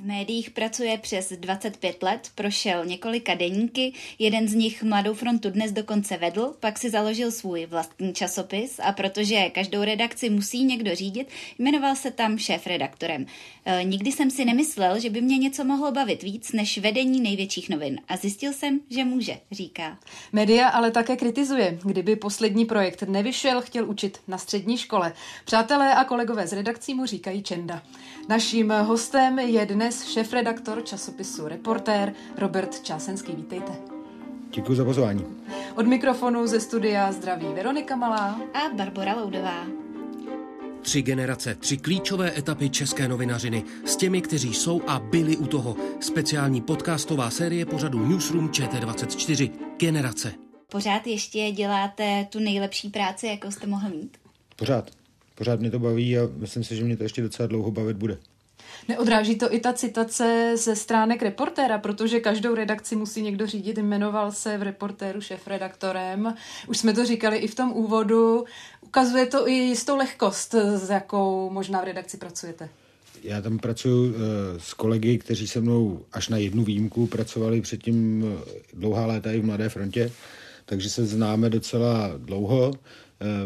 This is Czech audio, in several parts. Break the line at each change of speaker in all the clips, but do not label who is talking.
V médiích pracuje přes 25 let, prošel několika deníky, jeden z nich Mladou frontu dnes dokonce vedl, pak si založil svůj vlastní časopis a protože každou redakci musí někdo řídit, jmenoval se tam šéf-redaktorem. E, nikdy jsem si nemyslel, že by mě něco mohlo bavit víc než vedení největších novin a zjistil jsem, že může, říká.
Média ale také kritizuje. Kdyby poslední projekt nevyšel, chtěl učit na střední škole. Přátelé a kolegové z redakcí mu říkají Čenda. Naším hostem je dnes šéf-redaktor časopisu Reportér Robert Čásenský. Vítejte.
Děkuji za pozvání.
Od mikrofonu ze studia zdraví Veronika Malá
a Barbara Loudová.
Tři generace, tři klíčové etapy české novinařiny s těmi, kteří jsou a byli u toho. Speciální podcastová série pořadu Newsroom ČT24. Generace.
Pořád ještě děláte tu nejlepší práci, jakou jste mohl mít?
Pořád. Pořád mě to baví a myslím si, že mě to ještě docela dlouho bavit bude.
Neodráží to i ta citace ze stránek reportéra, protože každou redakci musí někdo řídit. Jmenoval se v reportéru šéf-redaktorem. Už jsme to říkali i v tom úvodu. Ukazuje to i jistou lehkost, s jakou možná v redakci pracujete.
Já tam pracuji s kolegy, kteří se mnou až na jednu výjimku pracovali předtím dlouhá léta i v Mladé frontě, takže se známe docela dlouho.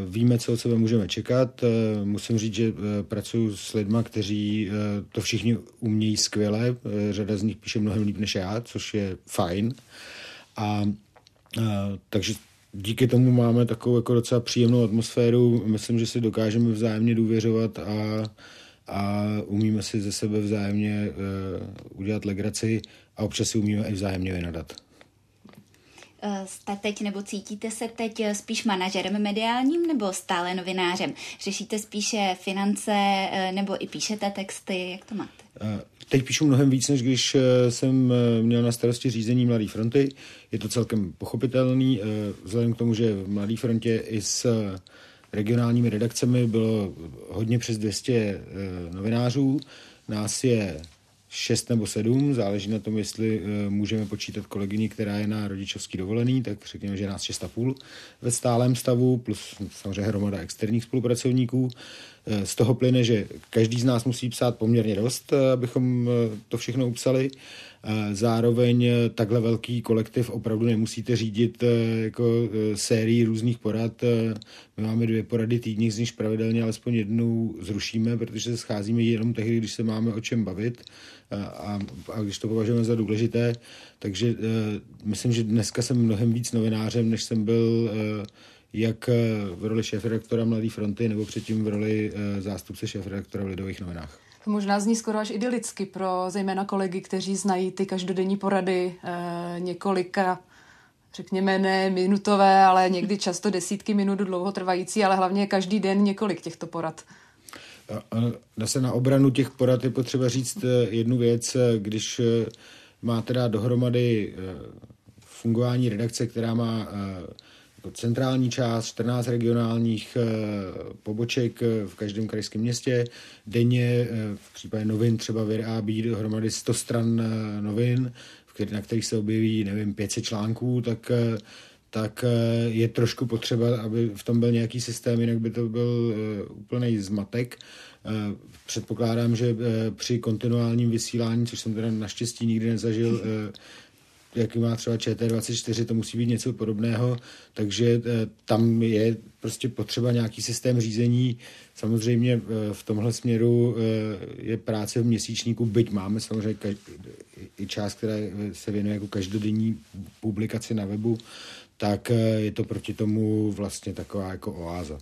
Víme, co od sebe můžeme čekat. Musím říct, že pracuji s lidmi, kteří to všichni umějí skvěle. Řada z nich píše mnohem líp než já, což je fajn. A, a takže díky tomu máme takovou jako docela příjemnou atmosféru. Myslím, že si dokážeme vzájemně důvěřovat a, a umíme si ze sebe vzájemně uh, udělat legraci a občas si umíme i vzájemně vynadat.
Jste teď nebo cítíte se teď spíš manažerem mediálním nebo stále novinářem? Řešíte spíše finance nebo i píšete texty? Jak to máte?
Teď píšu mnohem víc, než když jsem měl na starosti řízení Mladé fronty. Je to celkem pochopitelný, vzhledem k tomu, že v Mladé frontě i s regionálními redakcemi bylo hodně přes 200 novinářů. Nás je šest nebo sedm, záleží na tom, jestli uh, můžeme počítat kolegyni, která je na rodičovský dovolený, tak řekněme, že nás šest a půl ve stálem stavu, plus samozřejmě hromada externích spolupracovníků. Uh, z toho plyne, že každý z nás musí psát poměrně dost, uh, abychom to všechno upsali. Zároveň takhle velký kolektiv opravdu nemusíte řídit jako sérii různých porad. My máme dvě porady týdně, z nich pravidelně alespoň jednou zrušíme, protože se scházíme jenom tehdy, když se máme o čem bavit a, a když to považujeme za důležité. Takže myslím, že dneska jsem mnohem víc novinářem, než jsem byl jak v roli šéf-redaktora Mladé fronty nebo předtím v roli uh, zástupce šéf-redaktora v Lidových novinách.
To možná zní skoro až idylicky pro zejména kolegy, kteří znají ty každodenní porady eh, několika řekněme ne minutové, ale někdy často desítky minut dlouho trvající, ale hlavně každý den několik těchto porad.
Na se na obranu těch porad je potřeba říct eh, jednu věc, eh, když eh, má teda dohromady fungování redakce, která má centrální část, 14 regionálních poboček v každém krajském městě. Denně v případě novin třeba vyrábí dohromady 100 stran novin, na kterých se objeví, nevím, 500 článků, tak tak je trošku potřeba, aby v tom byl nějaký systém, jinak by to byl úplný zmatek. Předpokládám, že při kontinuálním vysílání, což jsem teda naštěstí nikdy nezažil, jaký má třeba ČT24, to musí být něco podobného, takže tam je prostě potřeba nějaký systém řízení. Samozřejmě v tomhle směru je práce v měsíčníku, byť máme samozřejmě i část, která se věnuje jako každodenní publikaci na webu, tak je to proti tomu vlastně taková jako oáza.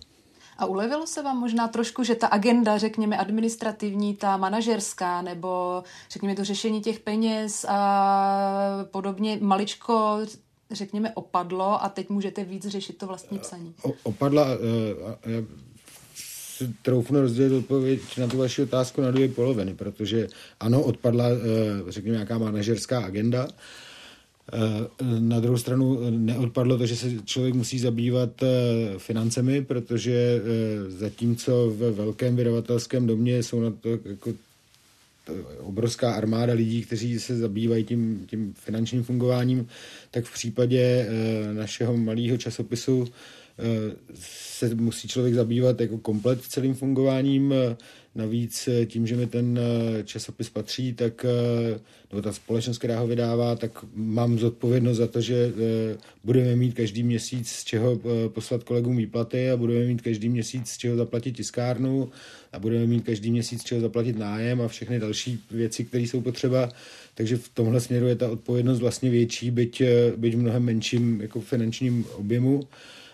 A ulevilo se vám možná trošku, že ta agenda, řekněme, administrativní, ta manažerská, nebo řekněme to řešení těch peněz a podobně maličko řekněme, opadlo a teď můžete víc řešit to vlastní psaní?
O, opadla, já si troufnu rozdělit odpověď na tu vaši otázku na dvě poloviny, protože ano, odpadla, řekněme, nějaká manažerská agenda, na druhou stranu neodpadlo to, že se člověk musí zabývat financemi, protože zatímco ve velkém vydavatelském domě jsou na to jako obrovská armáda lidí, kteří se zabývají tím, tím finančním fungováním, tak v případě našeho malého časopisu se musí člověk zabývat jako komplet celým fungováním. Navíc tím, že mi ten časopis patří, tak, nebo ta společnost, která ho vydává, tak mám zodpovědnost za to, že budeme mít každý měsíc z čeho poslat kolegům výplaty a budeme mít každý měsíc z čeho zaplatit tiskárnu a budeme mít každý měsíc z čeho zaplatit nájem a všechny další věci, které jsou potřeba. Takže v tomhle směru je ta odpovědnost vlastně větší, byť, byť v mnohem menším jako finančním objemu.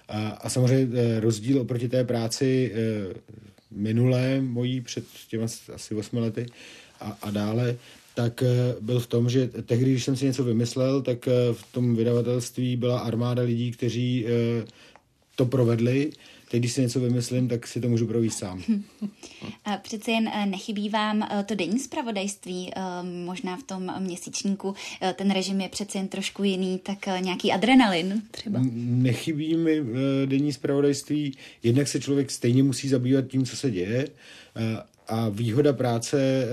A, a samozřejmě rozdíl oproti té práci minulé mojí před těma asi osmi lety a, a dále, tak byl v tom, že tehdy, když jsem si něco vymyslel, tak v tom vydavatelství byla armáda lidí, kteří to provedli teď, když si něco vymyslím, tak si to můžu províst sám.
Přece jen eh, nechybí vám eh, to denní zpravodajství, eh, možná v tom měsíčníku ten režim je přece jen trošku jiný, tak nějaký adrenalin třeba?
Nechybí mi denní zpravodajství, jednak se člověk stejně musí zabývat tím, co se děje a výhoda práce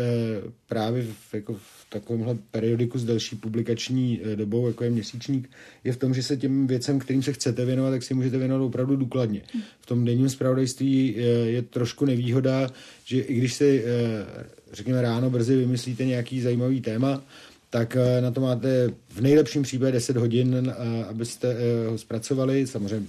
právě v, jako v takovémhle periodiku s delší publikační eh, dobou, jako je měsíčník, je v tom, že se těm věcem, kterým se chcete věnovat, tak si můžete věnovat opravdu důkladně. V tom denním zpravodajství eh, je trošku nevýhoda, že i když si, eh, řekněme, ráno brzy vymyslíte nějaký zajímavý téma, tak na to máte v nejlepším případě 10 hodin, abyste ho zpracovali. Samozřejmě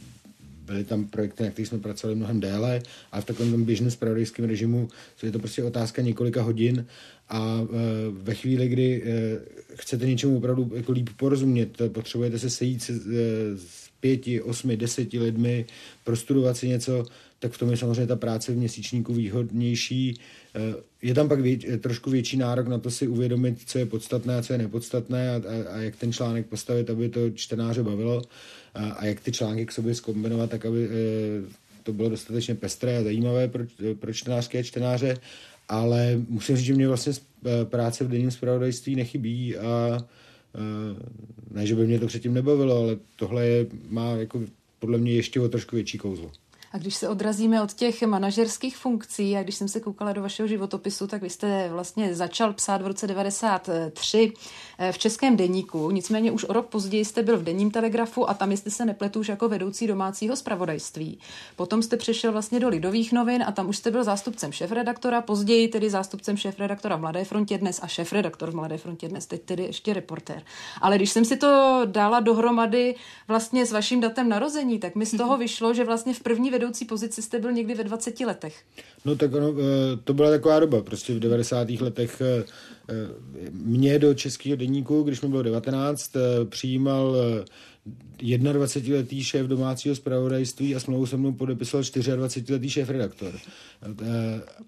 byly tam projekty, na kterých jsme pracovali mnohem déle, a v takovém tom běžném spravodajském režimu je to prostě otázka několika hodin. A e, ve chvíli, kdy e, chcete něčemu opravdu jako líp porozumět, potřebujete se sejít se, e, s pěti, osmi, deseti lidmi, prostudovat si něco, tak v tom je samozřejmě ta práce v měsíčníku výhodnější. Je tam pak vět, trošku větší nárok na to si uvědomit, co je podstatné a co je nepodstatné a, a, a jak ten článek postavit, aby to čtenáře bavilo a, a jak ty články k sobě zkombinovat, tak aby to bylo dostatečně pestré a zajímavé pro, pro čtenářské čtenáře ale musím říct, že mě vlastně eh, práce v denním zpravodajství nechybí a eh, ne, že by mě to předtím nebavilo, ale tohle je, má jako podle mě ještě o trošku větší kouzlo.
A když se odrazíme od těch manažerských funkcí, a když jsem se koukala do vašeho životopisu, tak vy jste vlastně začal psát v roce 93 eh, v Českém deníku, nicméně už o rok později jste byl v denním telegrafu a tam, jestli se nepletu, už jako vedoucí domácího zpravodajství. Potom jste přešel vlastně do Lidových novin a tam už jste byl zástupcem šéfredaktora, později tedy zástupcem šéfredaktora v Mladé frontě dnes a šéfredaktor v Mladé frontě dnes, teď tedy ještě reportér. Ale když jsem si to dala dohromady vlastně s vaším datem narození, tak mi z toho vyšlo, že vlastně v první vedoucí pozici jste byl někdy ve 20 letech.
No tak ono, eh, to byla taková doba, prostě v 90. letech eh, eh, mě do českého denníku, když mi bylo 19, přijímal 21-letý šéf domácího zpravodajství a smlouvu se mnou podepisoval 24-letý šéf redaktor.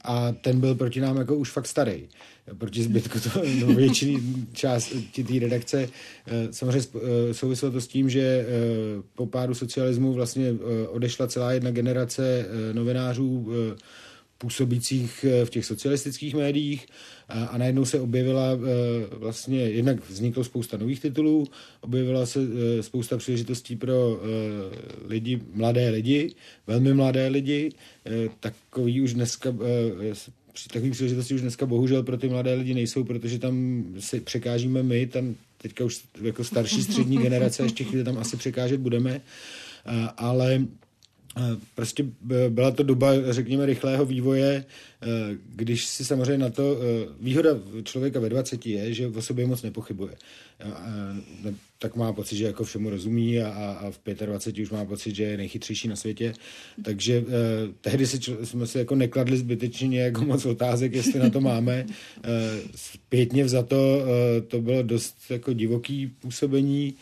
A ten byl proti nám jako už fakt starý. Proti zbytku to no, většiny části té redakce. Samozřejmě souviselo to s tím, že po pádu socialismu vlastně odešla celá jedna generace novinářů působících eh, v těch socialistických médiích a, a najednou se objevila eh, vlastně, jednak vzniklo spousta nových titulů, objevila se eh, spousta příležitostí pro lidi, mladé lidi, velmi mladé lidi, takový už dneska takový příležitosti už dneska bohužel pro ty mladé lidi nejsou, protože tam si překážíme my, tam teďka už jako starší střední generace, ještě chvíli tam asi překážet budeme, ale Prostě byla to doba, řekněme, rychlého vývoje, e, když si samozřejmě na to... Výhoda člověka ve 20 je, že o sobě moc nepochybuje. Tak má pocit, že jako všemu rozumí a, v 25 už má pocit, že je nejchytřejší na světě. Takže eh, tehdy si, jsme si jako nekladli zbytečně jako moc otázek, jestli na to máme. Eh, zpětně za to eh, to bylo dost jako divoký působení,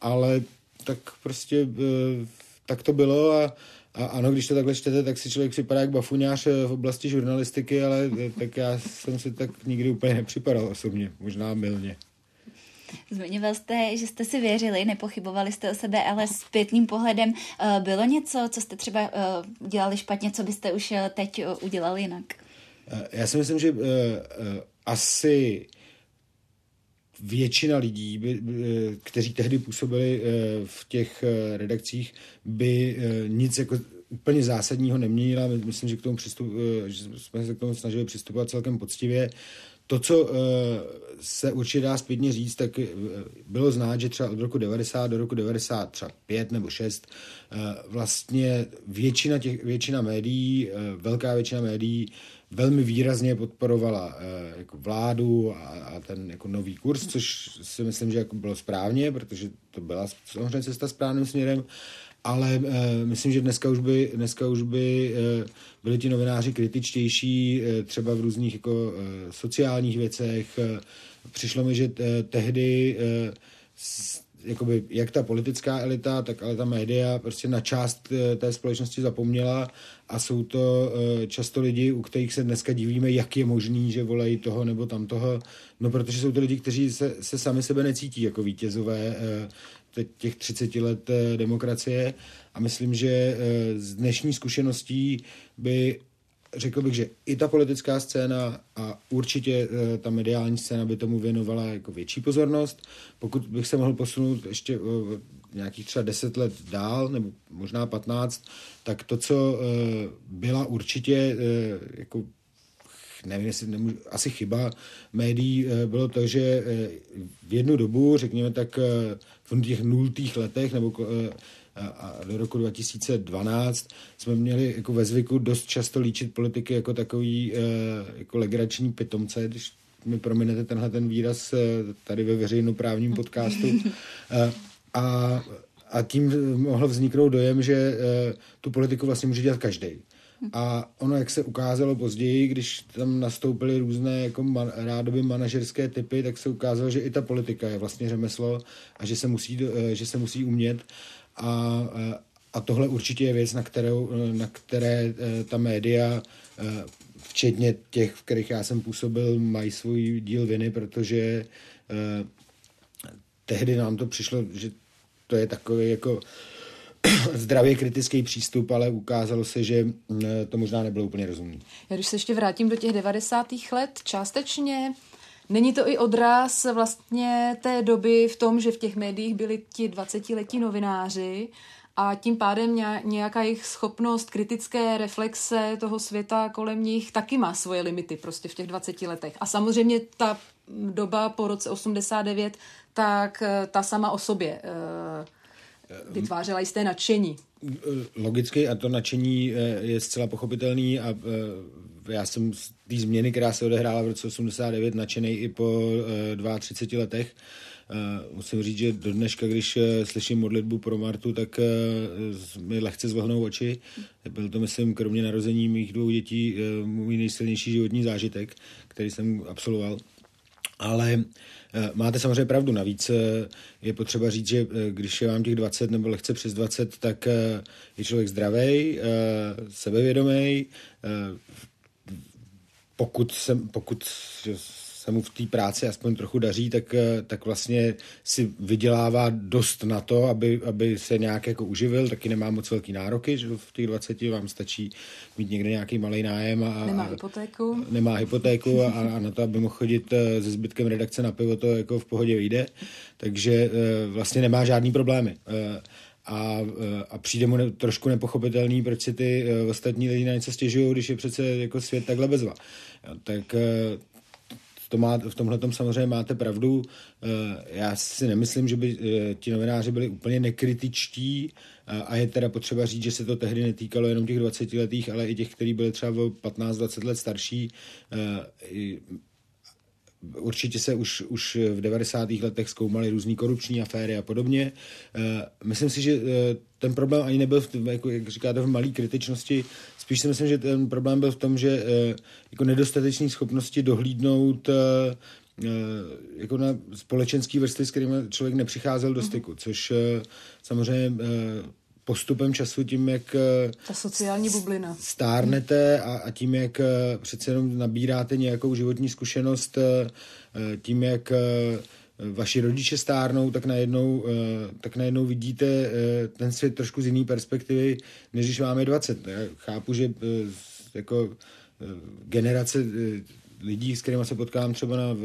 ale tak prostě eh, tak to bylo a, a ano, když to takhle čtete, tak si člověk připadá jak bafuňář v oblasti žurnalistiky, ale tak já jsem si tak nikdy úplně nepřipadal osobně, možná milně.
Zmiňoval jste, že jste si věřili, nepochybovali jste o sebe, ale s pětným pohledem bylo něco, co jste třeba dělali špatně, co byste už teď udělali jinak?
Já si myslím, že asi většina lidí, by, kteří tehdy působili v těch redakcích, by nic jako úplně zásadního neměnila. Myslím, že, k tomu přistup, že jsme se k tomu snažili přistupovat celkem poctivě. To, co se určitě dá zpětně říct, tak bylo znát, že třeba od roku 90 do roku 90, třeba 5 nebo 6, vlastně většina, těch, většina médií, velká většina médií velmi výrazně podporovala eh, jako vládu a, a ten jako nový kurz, což si myslím, že jako bylo správně, protože to byla samozřejmě cesta správným směrem, ale e, myslím, že dneska už by, dneska už by e, byli ti novináři kritičtější e, třeba v různých jako e, sociálních věcech. Přišlo mi, že e, tehdy e, s, jakoby, jak ta politická elita, tak ale ta média prostě na část té společnosti zapomněla a jsou to často lidi, u kterých se dneska divíme, jak je možný, že volají toho nebo tamtoho, no protože jsou to lidi, kteří se, se sami sebe necítí jako vítězové těch 30 let demokracie. A myslím, že z dnešní zkušeností by řekl bych, že i ta politická scéna a určitě ta mediální scéna by tomu věnovala jako větší pozornost. Pokud bych se mohl posunout ještě nějakých třeba 10 let dál, nebo možná 15, tak to, co byla určitě jako nevím, jestli nemůžu, asi chyba médií bylo to, že v jednu dobu, řekněme tak v těch nultých letech nebo a do roku 2012 jsme měli jako ve zvyku dost často líčit politiky jako takový jako legrační pitomce, když mi prominete tenhle ten výraz tady ve veřejnoprávním podcastu. A, a tím mohl vzniknout dojem, že tu politiku vlastně může dělat každý. A ono, jak se ukázalo později, když tam nastoupily různé jako man, rádoby manažerské typy, tak se ukázalo, že i ta politika je vlastně řemeslo a že se musí, že se musí umět. A, a tohle určitě je věc, na, kterou, na které ta média, včetně těch, v kterých já jsem působil, mají svůj díl viny, protože tehdy nám to přišlo, že to je takový jako zdravě kritický přístup, ale ukázalo se, že to možná nebylo úplně rozumné.
Já když se ještě vrátím do těch 90. let, částečně Není to i odraz vlastně té doby v tom, že v těch médiích byli ti 20-letí novináři a tím pádem nějaká jejich schopnost kritické reflexe toho světa kolem nich taky má svoje limity prostě v těch 20 letech. A samozřejmě ta doba po roce 89, tak eh, ta sama o sobě eh, vytvářela jisté nadšení.
Logicky a to nadšení eh, je zcela pochopitelný a já jsem z té změny, která se odehrála v roce 89, nadšený i po 32 letech. Musím říct, že do dneška, když slyším modlitbu pro Martu, tak mi lehce zvlhnou oči. Byl to, myslím, kromě narození mých dvou dětí můj nejsilnější životní zážitek, který jsem absolvoval. Ale Eh, máte samozřejmě pravdu. Navíc eh, je potřeba říct, že eh, když je vám těch 20 nebo lehce přes 20, tak je člověk zdravý, sebevědomý. Pokud, jsem, pokud se mu v té práci aspoň trochu daří, tak, eh, tak vlastně si vydělává dost na to, aby, aby se nějak jako uživil, taky nemá moc velký nároky, že v těch 20 vám stačí mít někde nějaký malý nájem a,
nemá hypotéku.
Nemá hypotéku a, a na to, aby mohl chodit eh, se zbytkem redakce na pivo, to jako v pohodě vyjde, takže eh, vlastně nemá žádný problémy a, a přijde mu ne, trošku nepochopitelný, proč si ty ostatní lidi na něco stěžují, když je přece jako svět takhle bezva. Tak to má, v tomhle tom samozřejmě máte pravdu. Eh, já si nemyslím, že by eh, ti novináři byli úplně nekritičtí eh, a je teda potřeba říct, že se to tehdy netýkalo jenom těch 20 letých, ale i těch, kteří byli třeba o 15-20 let starší. Určitě se už, už v 90. letech zkoumaly různé korupční aféry a podobně. Myslím si, že ten problém ani nebyl, v, jako, jak říkáte, v malé kritičnosti Spíš si myslím, že ten problém byl v tom, že eh, jako nedostatečné schopnosti dohlídnout eh, eh, jako na společenský vrstvy, s kterými člověk nepřicházel do mhm. styku, což samozřejmě postupem času, tím, jak
ta sociální bublina
stárnete a, a tím, jak přece jenom nabíráte nějakou životní zkušenost, tím, jak vaši rodiče stárnou, tak najednou, tak najednou vidíte ten svět trošku z jiné perspektivy, než když máme 20. Já chápu, že jako generace lidí, s kterými se potkávám třeba na v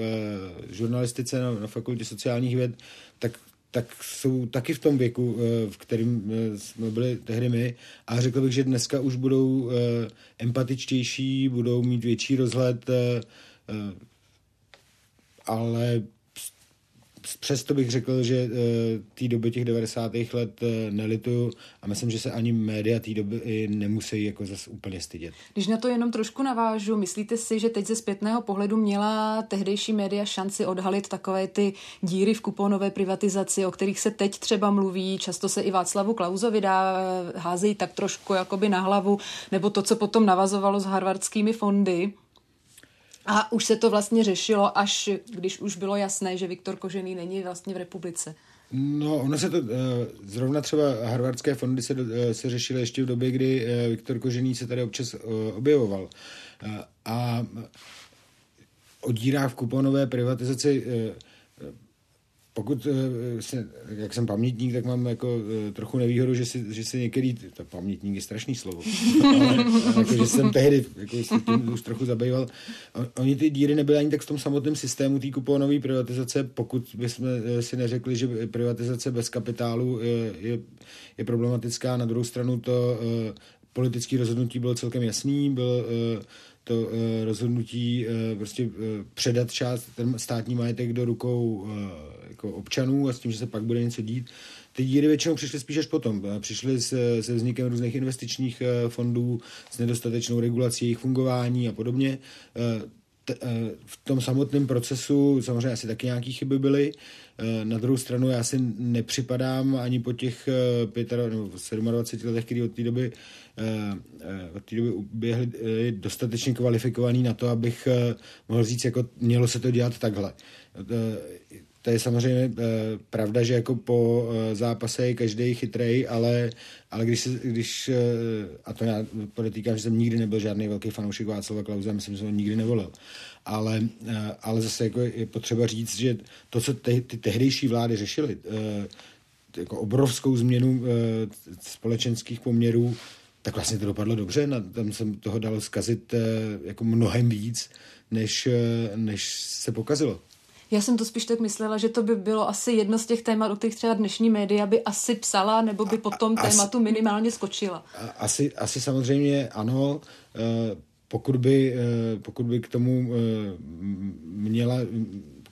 žurnalistice, na, na fakultě sociálních věd, tak tak jsou taky v tom věku, eh, v kterým eh, jsme byli tehdy my. A řekl bych, že dneska už budou eh, empatičtější, budou mít větší rozhled, ale přesto bych řekl, že uh, té doby těch 90. let uh, nelituju a myslím, že se ani média té doby nemusí jako zase úplně stydět.
Když na to jenom trošku navážu, myslíte si, že teď ze zpětného pohledu měla tehdejší média šanci odhalit takové ty díry v kuponové privatizaci, o kterých se teď třeba mluví, často se i Václavu Klauzovi dá, házejí tak trošku jakoby na hlavu, nebo to, co potom navazovalo s harvardskými fondy? A už se to vlastně řešilo, až když už bylo jasné, že Viktor Kožený není vlastně v republice.
No, ono se to, eh, zrovna třeba harvardské fondy se, eh, se řešily ještě v době, kdy eh, Viktor Kožený se tady občas objevoval. A o dírách v kuponové privatizaci pokud, eh, se, jak jsem pamětník, tak mám jako eh, trochu nevýhodu, že si, že si některý, to pamětník je strašný slovo, ale, jako, že jsem tehdy jako, se tím už trochu zabýval. Oni ty díry nebyly ani tak v tom samotném systému té kuponové privatizace, pokud bychom eh, si neřekli, že privatizace bez kapitálu je, je, je problematická. Na druhou stranu to politické rozhodnutí bylo celkem jasný, byl to uh, rozhodnutí uh, prostě uh, předat část, ten státní majetek do rukou jako občanů a s tím, že se pak bude něco dít. Ty díry většinou přišly spíš až potom. Přišly se, se vznikem různých investičních fondů, s nedostatečnou regulací jejich fungování a podobně. V tom samotném procesu samozřejmě asi taky nějaké chyby byly. Na druhou stranu já si nepřipadám ani po těch 25, nebo 27 letech, kdy od té doby Eh, eh, od té doby uběhli eh, dostatečně kvalifikovaný na to, abych mohl říct, jako mělo se to dělat takhle. To je samozřejmě pravda, že jako po zápase je každý chytrej, ale, ale když, se, když, a to já podotýkám, že jsem nikdy nebyl žádný velký fanoušek Václava Klauze, myslím, že jsem ho nikdy nevolil. Ale, ale zase jako je potřeba říct, že to, co te, ty tehdejší vlády řešily, jako obrovskou změnu společenských poměrů, tak vlastně to dopadlo dobře, na, tam jsem toho dal zkazit eh, jako mnohem víc, než, eh, než se pokazilo.
Já jsem to spíš tak myslela, že to by bylo asi jedno z těch témat, o kterých třeba dnešní média by asi psala, nebo by potom tématu minimálně skočila.
Asi, asi samozřejmě ano. Eh, pokud by, pokud by k tomu měla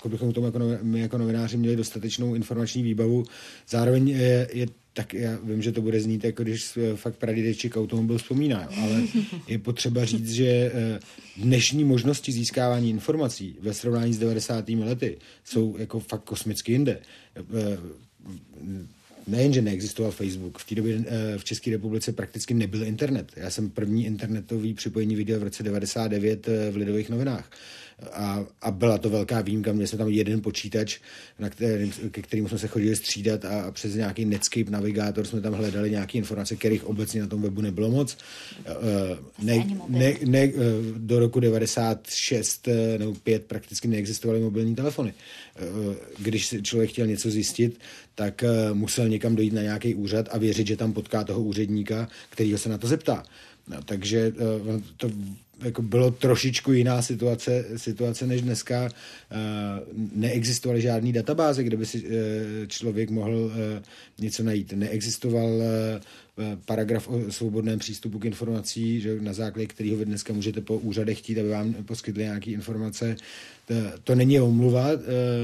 pokud bychom k tomu jako, my jako novináři měli dostatečnou informační výbavu. Zároveň je, je tak já vím, že to bude znít, jako když fakt pradědeček automobil vzpomíná, ale je potřeba říct, že eh, dnešní možnosti získávání informací ve srovnání s 90. lety jsou jako fakt kosmicky jinde. Eh, nejen, že neexistoval Facebook, v té době eh, v České republice prakticky nebyl internet. Já jsem první internetový připojení viděl v roce 99 v Lidových novinách a, a byla to velká výjimka. Měli jsme tam jeden počítač, na který, ke kterému jsme se chodili střídat a, a přes nějaký Netscape navigátor jsme tam hledali nějaké informace, kterých obecně na tom webu nebylo moc. Eh, ne, ne, ne, eh, do roku 96 eh, nebo 5 prakticky neexistovaly mobilní telefony. Když člověk chtěl něco zjistit, tak musel někam dojít na nějaký úřad a věřit, že tam potká toho úředníka, který se na to zeptá. No, takže to jako bylo trošičku jiná situace, situace než dneska. Eh, neexistovaly žádné databáze, kde by si eh, člověk mohl eh, něco najít. Neexistoval paragraf o svobodném přístupu k informací, že na základě kterého vy dneska můžete po úřadech chtít, aby vám poskytli nějaké informace. To, to není omluva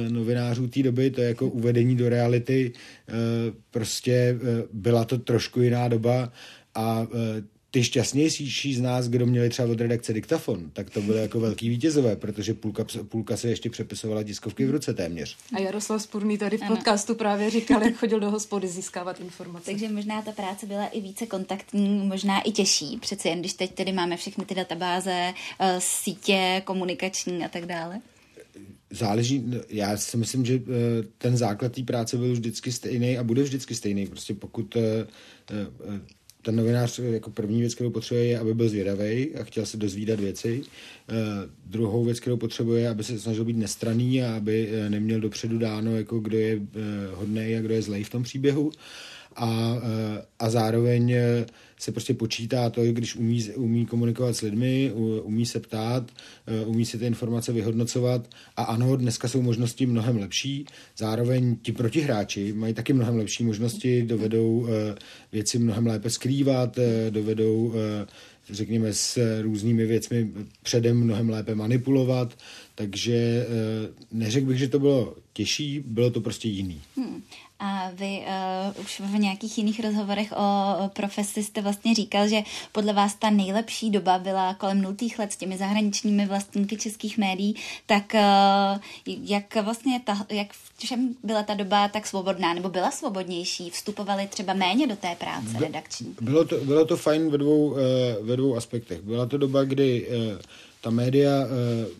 novinářů té doby, to je jako uvedení do reality. Prostě byla to trošku jiná doba a ty šťastnější z nás, kdo měli třeba od redakce diktafon, tak to byly jako velký vítězové, protože půlka, půlka se ještě přepisovala diskovky v ruce téměř.
A Jaroslav Spurný tady v ano. podcastu právě říkal, jak chodil do hospody získávat informace.
Takže možná ta práce byla i více kontaktní, možná i těžší. Přece jen když teď tedy máme všechny ty databáze, eh, sítě komunikační a tak dále.
záleží, já si myslím, že ten základ té práce byl vždycky stejný a bude vždycky stejný. Prostě pokud ten novinář jako první věc, kterou potřebuje, je, aby byl zvědavý a chtěl se dozvídat věci. Uh, druhou věc, kterou potřebuje, aby se snažil být nestraný a aby uh, neměl dopředu dáno, jako kdo je uh, hodný a kdo je zlej v tom příběhu. A, a zároveň se prostě počítá to, když umí, umí komunikovat s lidmi, umí se ptát, umí si ty informace vyhodnocovat a ano, dneska jsou možnosti mnohem lepší, zároveň ti protihráči mají taky mnohem lepší možnosti, dovedou věci mnohem lépe skrývat, dovedou řekněme s různými věcmi předem mnohem lépe manipulovat, takže neřekl bych, že to bylo těžší, bylo to prostě jiný. Hmm.
A vy uh, už v nějakých jiných rozhovorech o, profesi jste vlastně říkal, že podle vás ta nejlepší doba byla kolem nultých let s těmi zahraničními vlastníky českých médií, tak uh, jak vlastně ta, jak v čem byla ta doba tak svobodná, nebo byla svobodnější? Vstupovali třeba méně do té práce redakční?
Bylo to, bylo to fajn ve dvou, uh, ve dvou aspektech. Byla to doba, kdy uh, ta média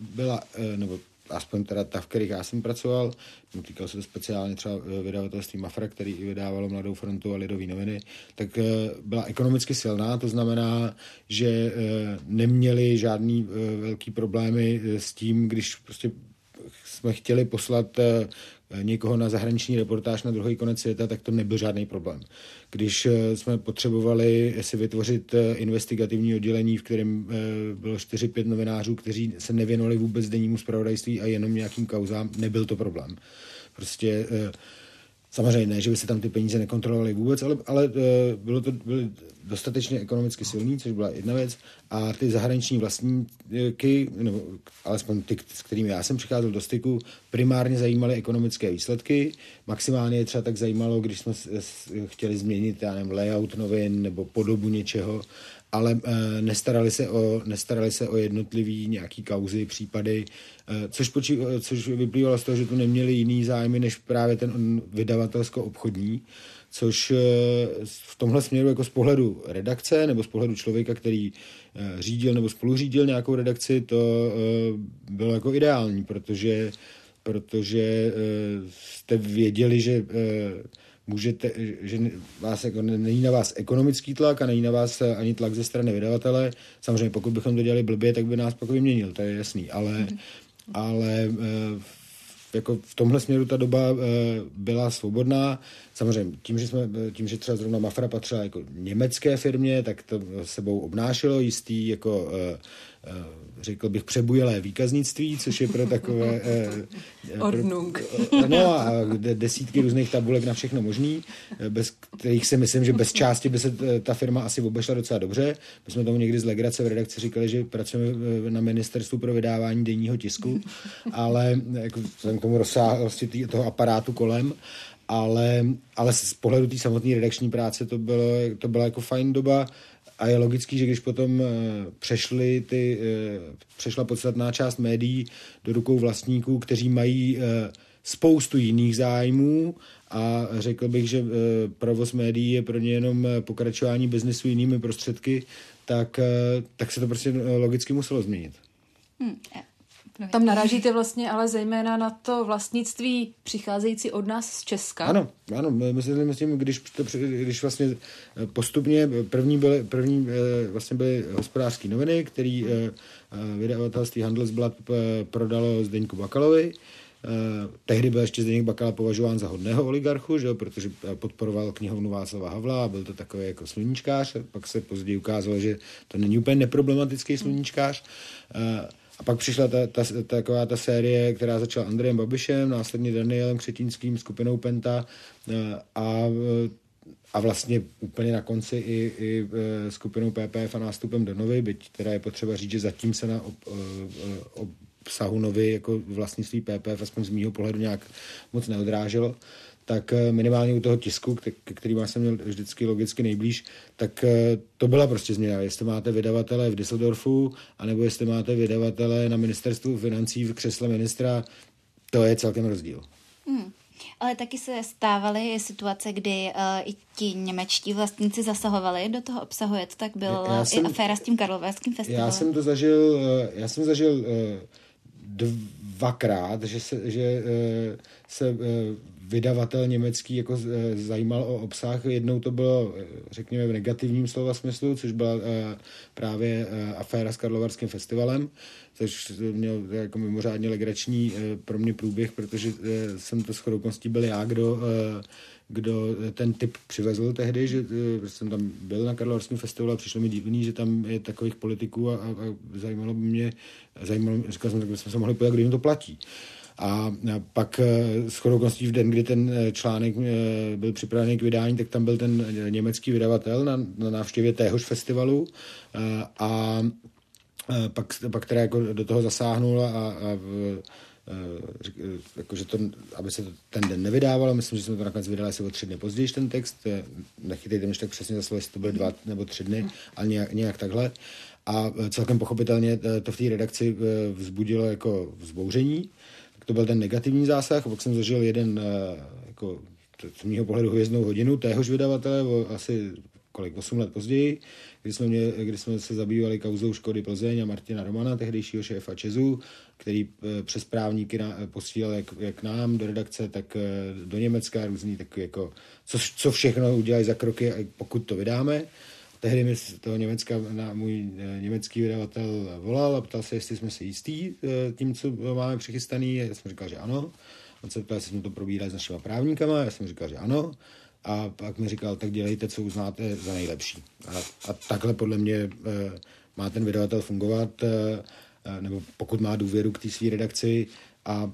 byla, nebo aspoň teda ta, v kterých já jsem pracoval, no, týkalo se to speciálně třeba eh, vydavatelství Mafra, který i vydávalo Mladou frontu a Lidový noviny, tak eh, byla ekonomicky silná, to znamená, že eh, neměli žádný velký problémy s tím, když prostě jsme chtěli poslat někoho na zahraniční reportáž na druhý konec světa, tak to nebyl žádný problém. Když eh, jsme potřebovali si vytvořit eh, investigativní oddělení, v kterém eh, bylo 4-5 novinářů, kteří se nevěnovali vůbec dennímu zpravodajství a jenom nějakým kauzám, nebyl to problém. Prostě Samozřejmě ne, že by se tam ty peníze nekontrolovaly vůbec, ale, ale bylo to byly dostatečně ekonomicky silný, což byla jedna věc. A ty zahraniční vlastníky, nebo alespoň ty, s kterými já jsem přicházel do styku, primárně zajímaly ekonomické výsledky. Maximálně je třeba tak zajímalo, když jsme chtěli změnit, já nevím, layout novin nebo podobu něčeho, ale e, nestarali, se o, nestarali se o jednotlivý nějaký kauzy, případy, e, což, počí, což vyplývalo z toho, že tu neměli jiný zájmy než právě ten vydavatelsko-obchodní což eh, v tomhle směru jako z pohledu redakce nebo z pohledu člověka, který eh, řídil nebo spoluřídil nějakou redakci, to eh, bylo jako ideální, protože, protože jste věděli, že můžete, že vás jako, není na vás ekonomický tlak a není na vás ani tlak ze strany vydavatele. Samozřejmě pokud bychom to dělali blbě, tak by nás pak vyměnil, to je jasný, ale, mm-hmm. ale jako v tomhle směru ta doba e, byla svobodná. Samozřejmě tím, že, jsme, tím, že třeba zrovna Mafra patřila jako německé firmě, tak to sebou obnášelo jistý jako Eh, řekl bych, přebujelé výkaznictví, což je pro takové...
Eh, eh, Ordnung.
No a desítky různých tabulek na všechno možný, bez kterých si myslím, že bez části by se ta firma asi obešla docela dobře. My jsme tomu někdy z legrace v redakci říkali, že pracujeme na ministerstvu pro vydávání denního tisku, ale jako, k tomu rozsáhlosti toho aparátu kolem, ale, ale z pohledu té samotné redakční práce to, bylo, to byla jako fajn doba a je logický, že když potom eh, přešly ty, eh, přešla podstatná část médií do rukou vlastníků, kteří mají eh, spoustu jiných zájmů a řekl bych, že provoz médií je pro ně jenom pokračování biznesu jinými prostředky, tak, tak se to prostě logicky muselo změnit. Hmm.
Tam narážíte vlastně ale zejména na to vlastnictví přicházející od nás z Česka.
Ano, ano, my si myslím, když, to, když vlastně eh, postupně první byly, první eh, vlastně byly hospodářské noviny, který eh, vydavatelství Handelsblad prodalo Zdeňku Bakalovi. Tehdy byl ještě Zdeněk Bakala považován za hodného oligarchu, že, protože podporoval knihovnu Václava Havla a byl to takový jako sluníčkář. Pak se později ukázalo, že to není úplně neproblematický sluníčkář. A pak přišla ta, ta, taková ta série, která začala Andrejem Babišem, následně Danielem Křetínským, skupinou Penta eh, a, a vlastně úplně na konci i, i eh, skupinou PPF a nástupem do Novy, byť teda je potřeba říct, že zatím se na ob, eh, obsahu Novy jako vlastnictví PPF, aspoň z mýho pohledu nějak moc neodráželo tak eh, minimálně u toho tisku, který má jsem měl vždycky logicky nejblíž, tak eh, to byla prostě změna. Jestli máte vydavatele v Düsseldorfu, anebo jestli máte vydavatele na ministerstvu financí v křesle ministra, to je celkem rozdíl. Hmm.
Ale taky se stávaly situace, kdy uh, i ti němečtí vlastníci zasahovali do toho obsahu. Je to tak bylo já jsem, i aféra s tím Karlovarským festivalem.
Já jsem to zažil, já jsem zažil uh, dvakrát, že se, že se vydavatel německý jako zajímal o obsah. Jednou to bylo, řekněme, v negativním slova smyslu, což byla právě aféra s Karlovarským festivalem, což měl jako mimořádně legrační pro mě průběh, protože jsem to s chodou byl já, kdo kdo ten typ přivezl tehdy, že jsem tam byl na Karlovarském festivalu a přišlo mi divný, že tam je takových politiků a, a, zajímalo by mě, zajímalo, říkal jsem, že bychom se mohli podívat, kdy jim to platí. A pak s chodou v den, kdy ten článek byl připravený k vydání, tak tam byl ten německý vydavatel na, na návštěvě téhož festivalu. A pak, pak teda jako do toho zasáhnul a, a jakože to, aby se to ten den nevydávalo, myslím, že jsme to nakonec vydali asi o tři dny později, ten text, nechytejte mě tak přesně za slovo, jestli to byly dva nebo tři dny, ale nějak, nějak takhle. A celkem pochopitelně to v té redakci vzbudilo jako vzbouření, to byl ten negativní zásah, pak jsem zažil jeden jako z mého pohledu hvězdnou hodinu téhož vydavatele, asi kolik, 8 let později, kdy jsme, mě, kdy jsme se zabývali kauzou Škody Plzeň a Martina Romana, tehdejšího šéfa Česu, který eh, přes právníky na, posílal jak, jak nám do redakce, tak eh, do Německa různý tak jako, co, co všechno udělají za kroky, pokud to vydáme. Tehdy mi z toho Německa na můj eh, německý vydavatel volal a ptal se, jestli jsme si jistí tím, co máme přichystaný. Já jsem říkal, že ano. On se ptal, jestli jsme to probírali s našimi právníkama. Já jsem říkal, že ano a pak mi říkal, tak dělejte, co uznáte za nejlepší. A, a takhle podle mě e, má ten vydavatel fungovat, nebo pokud má důvěru k té své redakci a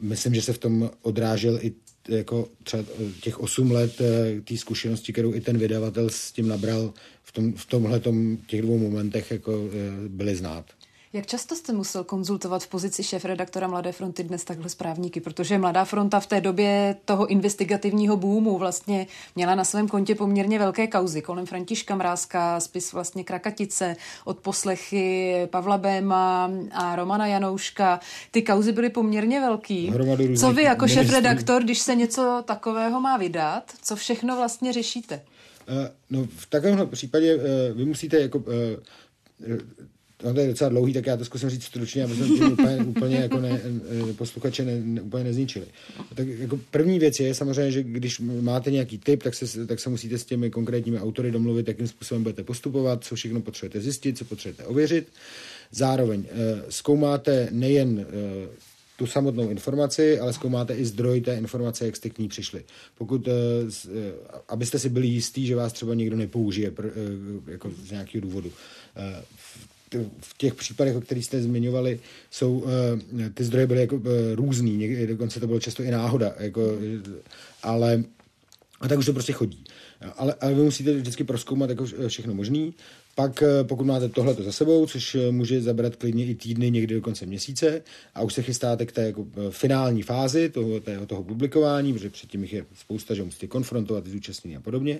myslím, že se v tom odrážel i jako třeba těch 8 let té zkušenosti, kterou i ten vydavatel s tím nabral v, tom, v tomhle těch dvou momentech jako byly znát.
Jak často jste musel konzultovat v pozici šéf-redaktora Mladé fronty dnes takhle s právníky? Protože Mladá fronta v té době toho investigativního boomu vlastně měla na svém kontě poměrně velké kauzy. Kolem Františka Mrázka, spis vlastně Krakatice, od poslechy Pavla Béma a Romana Janouška. Ty kauzy byly poměrně velký. Co vy jako šéf-redaktor, když se něco takového má vydat, co všechno vlastně řešíte?
Uh, no v takovémhle případě uh, vy musíte jako No to je docela dlouhý, tak já to zkusím říct stručně, aby jsme tím úplně, úplně jako ne, posluchače ne, ne, úplně nezničili. Tak jako první věc je samozřejmě, že když máte nějaký tip, tak se, tak se musíte s těmi konkrétními autory domluvit, jakým způsobem budete postupovat, co všechno potřebujete zjistit, co potřebujete ověřit. Zároveň eh, zkoumáte nejen eh, tu samotnou informaci, ale zkoumáte i zdroj té informace, jak jste k ní přišli. Pokud, eh, abyste si byli jistí, že vás třeba někdo nepoužije jako z nějakého důvodu v těch případech, o kterých jste zmiňovali, jsou, uh, ty zdroje byly jako uh, různý, dokonce to bylo často i náhoda, jako, ale a tak už to prostě chodí. Ale, ale vy musíte vždycky proskoumat jako všechno možný. Pak, eh, pokud máte tohle za sebou, což eh, může zabrat klidně i týdny, někdy do konce měsíce, a už se chystáte k té jako eh, finální fázi toho, toho, toho publikování, protože předtím jich je spousta, že musíte konfrontovat zúčastnění a podobně,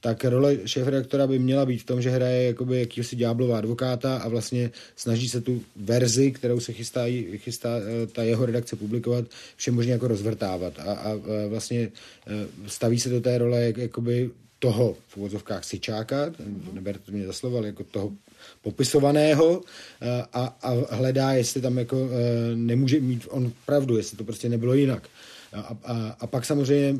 tak role šéf-redaktora by měla být v tom, že hraje jakoby jakýhosi ďáblova advokáta a vlastně snaží se tu verzi, kterou se chystá, chystá ta jeho redakce publikovat, všem možně jako rozvrtávat. A, a, a vlastně staví se do té role jak, jakoby toho v úvodzovkách sičáka, neberte mě za slovo, ale jako toho popisovaného eh, a, a hledá, jestli tam jako eh, nemůže mít on pravdu, jestli to prostě nebylo jinak. A, a, a pak samozřejmě e,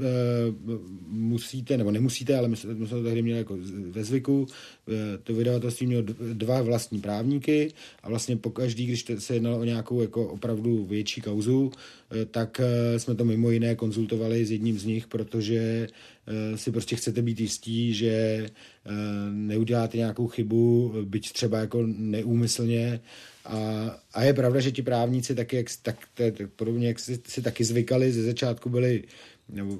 musíte, nebo nemusíte, ale my jsme, to tehdy měli jako ve zvyku, e, to vydavatelství mělo dva vlastní právníky a vlastně pokaždý, když se jednalo o nějakou jako opravdu větší kauzu, e, tak jsme to mimo jiné konzultovali s jedním z nich, protože si prostě chcete být jistí, že neuděláte nějakou chybu, byť třeba jako neúmyslně, a, a je pravda, že ti právníci taky, jak, tak, tak, podobně, jak si, si taky zvykali, ze začátku byli nebo,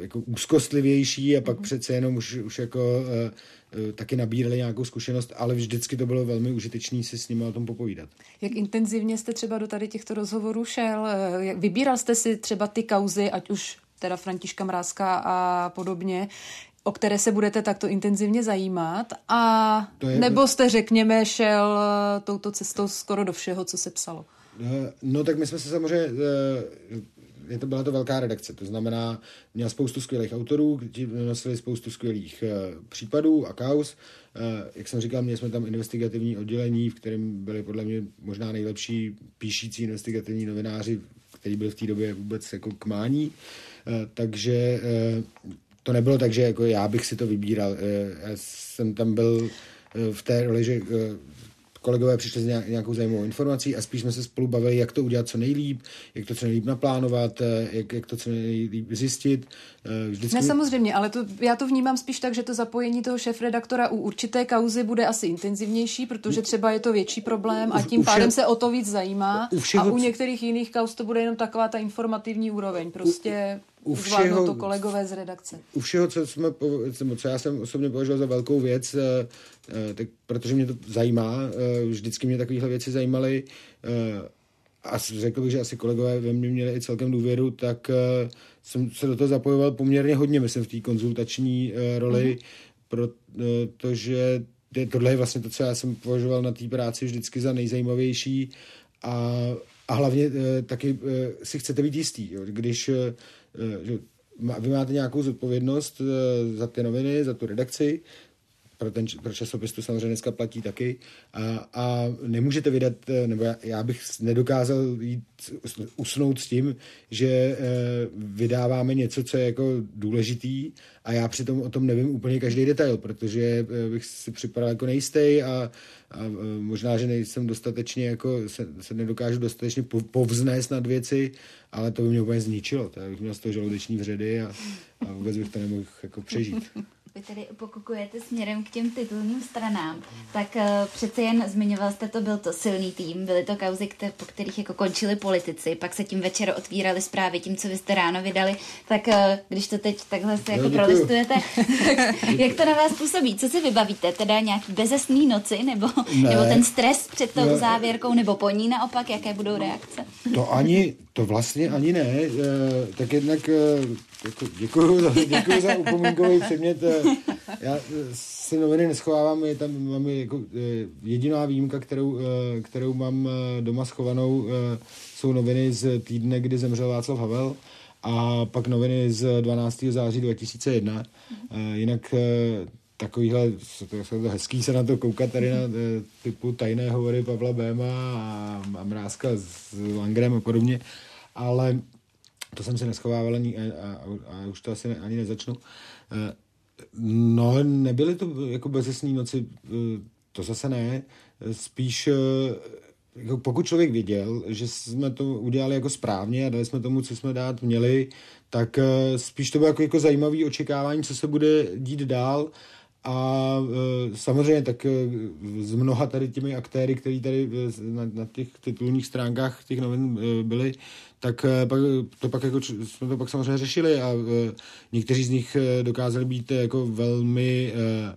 jako úzkostlivější a pak mm-hmm. přece jenom už, už jako uh, taky nabírali nějakou zkušenost, ale vždycky to bylo velmi užitečné si s nimi o tom popovídat.
Jak intenzivně jste třeba do tady těchto rozhovorů šel? Jak vybíral jste si třeba ty kauzy, ať už teda Františka Mrázka a podobně, o které se budete takto intenzivně zajímat a je... nebo jste, řekněme, šel eh, touto cestou skoro do všeho, co se psalo?
Eh, no tak my jsme se samozřejmě, eh, je to, byla to velká redakce, to znamená, měla spoustu skvělých autorů, ti nosili spoustu skvělých případů a kaus. Jak jsem říkal, měli jsme tam investigativní oddělení, v kterém byli podle mě možná nejlepší píšící investigativní novináři, kteří byli v té době vůbec jako k mání. Uh, takže to nebylo tak, že jako já bych si to vybíral. Uh, já jsem tam byl v té roli, že kolegové přišli s nějakou zajímavou informací a spíš jsme se spolu bavili, jak to udělat co nejlíp, jak to co nejlíp naplánovat, eh, jak, jak to co nejlíp zjistit.
Eh, vždycky... Ne, samozřejmě, ale to, já to vnímám spíš tak, že to zapojení toho šéf-redaktora u určité kauzy bude asi intenzivnější, protože třeba je to větší problém a tím pádem se o to víc zajímá u a u některých jiných kauz to bude jenom taková ta informativní úroveň. Prostě u všeho, to kolegové z redakce.
U všeho, co, jsme, co já jsem osobně považoval za velkou věc, eh, eh, tak protože mě to zajímá, eh, vždycky mě takovéhle věci zajímaly a řekl bych, že asi kolegové ve mně měli i celkem důvěru, tak jsem se do toho zapojoval poměrně hodně, myslím, v té konzultační roli, mm-hmm. protože tohle je vlastně to, co já jsem považoval na té práci vždycky za nejzajímavější a, a hlavně taky si chcete být jistý, jo, když že vy máte nějakou zodpovědnost eh, za ty noviny, za tu redakci, pro, ten, pro časopis to samozřejmě dneska platí taky. A, a nemůžete vydat, eh, nebo já, já bych nedokázal jít usnout s tím, že e, vydáváme něco, co je jako důležitý. A já přitom o tom nevím úplně každý detail, protože bych si připadal jako nejistý a, a možná, že nejsem dostatečně jako se, se nedokážu dostatečně povznést nad věci, ale to by mě úplně zničilo. To bych měl z toho žaludeční vředy a, a vůbec bych to nemohl jako přežít
vy tady pokukujete směrem k těm titulním stranám, tak uh, přece jen zmiňoval jste to, byl to silný tým, byly to kauzy, které, po kterých jako končili politici, pak se tím večer otvíraly zprávy tím, co vy jste ráno vydali, tak uh, když to teď takhle se jako no, prolistujete, jak to na vás působí? Co si vybavíte? Teda nějaký bezesný noci, nebo, ne. nebo ten stres před tou ne. závěrkou, nebo po ní naopak, jaké budou reakce?
To ani, to vlastně ani ne, e, tak jednak e, jako, děkuju, za, za upomínkový předmět. Já si noviny neschovávám, je tam mám jako jediná výjimka, kterou, kterou mám doma schovanou, jsou noviny z týdne, kdy zemřel Václav Havel a pak noviny z 12. září 2001. Jinak takovýhle, to je hezký se na to koukat tady na typu tajné hovory Pavla Béma a, a Mrázka s Langrem a podobně, ale to jsem si neschovával ani, a, a, a už to asi ne, ani nezačnu. Eh, no, nebyly to jako bezesný noci, eh, to zase ne. Spíš eh, jako pokud člověk věděl, že jsme to udělali jako správně a dali jsme tomu, co jsme dát měli, tak spíš to bylo jako, jako zajímavé očekávání, co se bude dít dál a e, samozřejmě tak e, z mnoha tady těmi aktéry, který tady e, na, na těch titulních stránkách těch novin e, byli, tak e, pak, to pak jako, jsme to pak samozřejmě řešili a e, někteří z nich e, dokázali být e, jako velmi e,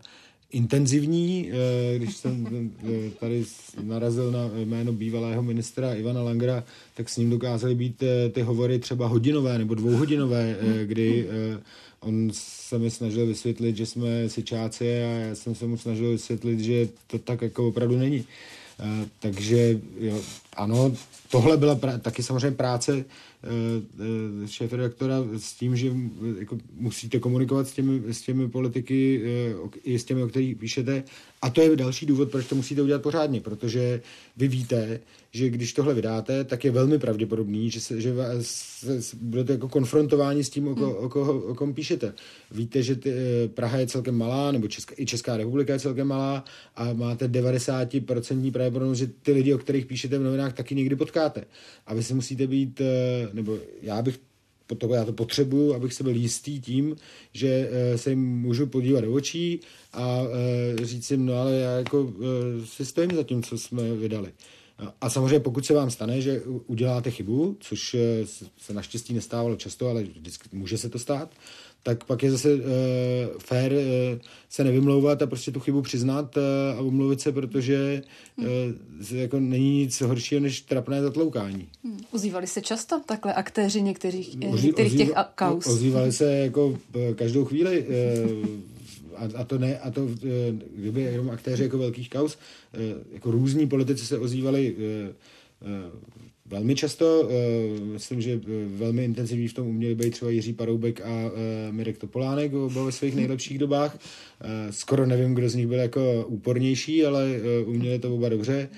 intenzivní, e, když jsem e, tady narazil na jméno bývalého ministra Ivana Langra, tak s ním dokázali být e, ty hovory třeba hodinové nebo dvouhodinové, kdy On se mi snažil vysvětlit, že jsme sičáci a já jsem se mu snažil vysvětlit, že to tak jako opravdu není. Uh, takže jo, ano, tohle byla pra- taky samozřejmě práce uh, uh, šéf redaktora s tím, že jako, musíte komunikovat s těmi, s těmi politiky i s těmi, o kterých píšete. A to je další důvod, proč to musíte udělat pořádně, protože vy víte, že když tohle vydáte, tak je velmi pravděpodobný, že, se, že se, se, budete jako konfrontováni s tím, o, ko, o, koho, o kom píšete. Víte, že ty, eh, Praha je celkem malá, nebo Česká, i Česká republika je celkem malá a máte 90% pravděpodobnost, že ty lidi, o kterých píšete v novinách, taky někdy potkáte. A vy si musíte být, eh, nebo já bych to, já to potřebuju, abych se byl jistý tím, že uh, se jim můžu podívat do očí a uh, říct jim, no ale já jako uh, si stojím za tím, co jsme vydali. A samozřejmě pokud se vám stane, že uděláte chybu, což se naštěstí nestávalo často, ale vždycky může se to stát, tak pak je zase uh, fér uh, se nevymlouvat a prostě tu chybu přiznat uh, a omluvit se, protože uh, jako není nic horšího než trapné zatloukání.
Hmm. Ozývali se často takhle aktéři některých, Ozí, některých ozí, těch kaus?
Ozývali se jako každou chvíli. Uh, a, a to ne, a to kdyby jenom aktéři jako velkých kaus, jako různí politici se ozývali velmi často. Myslím, že velmi intenzivní v tom uměli být třeba Jiří Paroubek a Mirek Topolánek oba ve svých nejlepších dobách. Skoro nevím, kdo z nich byl jako úpornější, ale uměli to oba dobře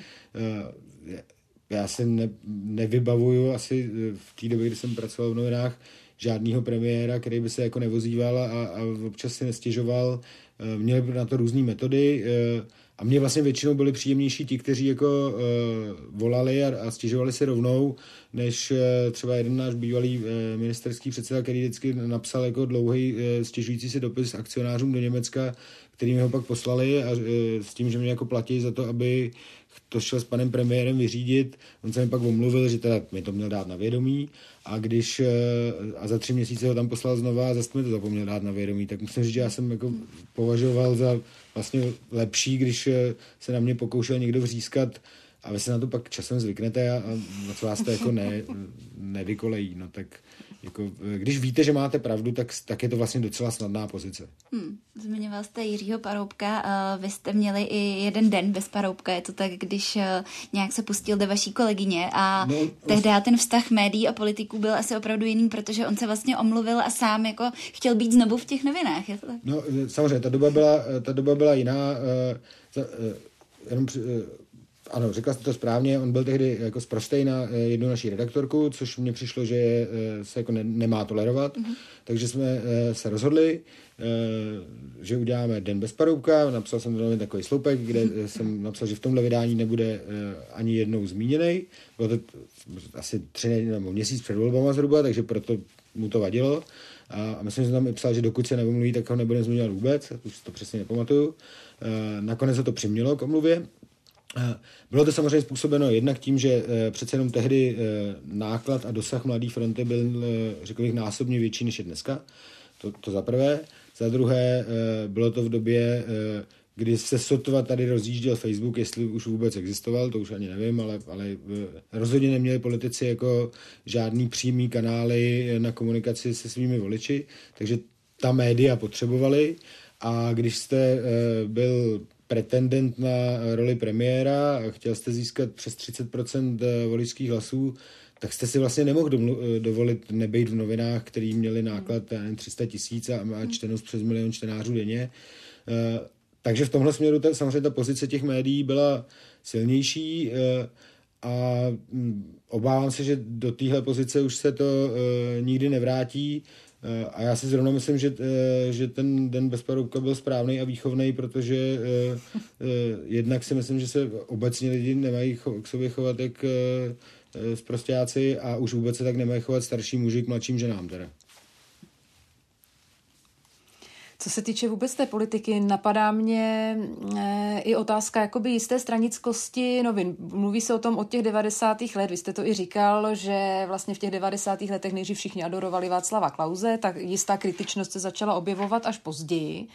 já si ne, nevybavuju asi v té době, kdy jsem pracoval v novinách, žádného premiéra, který by se jako nevozýval a, a občas si nestěžoval. Eh, měli na to různé metody eh, a mě vlastně většinou byli příjemnější ti, kteří jako uh, volali a, a stěžovali se rovnou, než uh, třeba jeden náš bývalý uh, ministerský předseda, který vždycky napsal jako dlouhý uh, stěžující se dopis akcionářům do Německa, který mi ho pak poslali a uh, s tím, že mě jako platí za to, aby to šel s panem premiérem vyřídit. On se mi pak omluvil, že teda mi to měl dát na vědomí a když a za tři měsíce ho tam poslal znova a zase mi to zapomněl dát na vědomí, tak musím říct, že já jsem jako považoval za vlastně lepší, když se na mě pokoušel někdo vřískat. A vy se na to pak časem zvyknete a, a co vás to jako ne, nevykolejí, no tak jako, když víte, že máte pravdu, tak, tak je to vlastně docela snadná pozice.
Hmm, zmiňoval jste Jiřího Paroubka, uh, vy jste měli i jeden den bez Paroubka, je to tak, když uh, nějak se pustil do vaší kolegyně a no, tehdy ten vztah médií a politiků byl asi opravdu jiný, protože on se vlastně omluvil a sám jako chtěl být znovu v těch novinách, je to tak?
No samozřejmě, ta doba byla, ta doba byla jiná, jenom ano, řekla jste to správně, on byl tehdy jako zprostej na eh, jednu naší redaktorku, což mně přišlo, že eh, se jako ne, nemá tolerovat, mm-hmm. takže jsme eh, se rozhodli, že uděláme Den bez paroubka, napsal jsem do takový sloupek, kde jsem napsal, že v tomhle vydání nebude ani jednou zmíněný, bylo to asi tři nebo měsíc před volbama zhruba, takže proto mu to vadilo. A myslím, že tam i psal, že dokud se neumluví, tak ho nebudeme zmiňovat vůbec, už to přesně nepamatuju. Nakonec se to přimělo k omluvě bylo to samozřejmě způsobeno jednak tím, že eh, přece jenom tehdy eh, náklad a dosah Mladé fronty byl, řekl bych, násobně větší než je dneska. To, to za prvé. Za druhé, bylo to v době, kdy se sotva tady rozjížděl Facebook, jestli už vůbec existoval, to už ani nevím, ale, ale rozhodně neměli politici jako žádný přímý kanály na komunikaci se svými voliči, takže ta média potřebovali a když jste byl pretendent na roli premiéra a chtěl jste získat přes 30% eh, voličských hlasů, tak jste si vlastně nemohl eh, dovolit nebejt v novinách, který měli náklad nevím, 300 tisíc a, a čtenost přes milion čtenářů denně. Eh, takže v tomhle směru ta, samozřejmě ta pozice těch médií byla silnější a mm, obávám se, že do téhle pozice už se to nikdy nevrátí. Eh, a já si zrovna myslím, že, eh, že ten den bez paroubka byl správný a výchovný, protože eh, jednak si myslím, že se obecně lidi nemají k sobě chovat jak zprostějáci a už vůbec se tak nemají chovat starší muži k mladším ženám teda.
Co se týče vůbec té politiky, napadá mě e, i otázka jakoby jisté stranickosti novin. Mluví se o tom od těch 90. let, vy jste to i říkal, že vlastně v těch 90. letech nejdřív všichni adorovali Václava Klauze, tak jistá kritičnost se začala objevovat až později.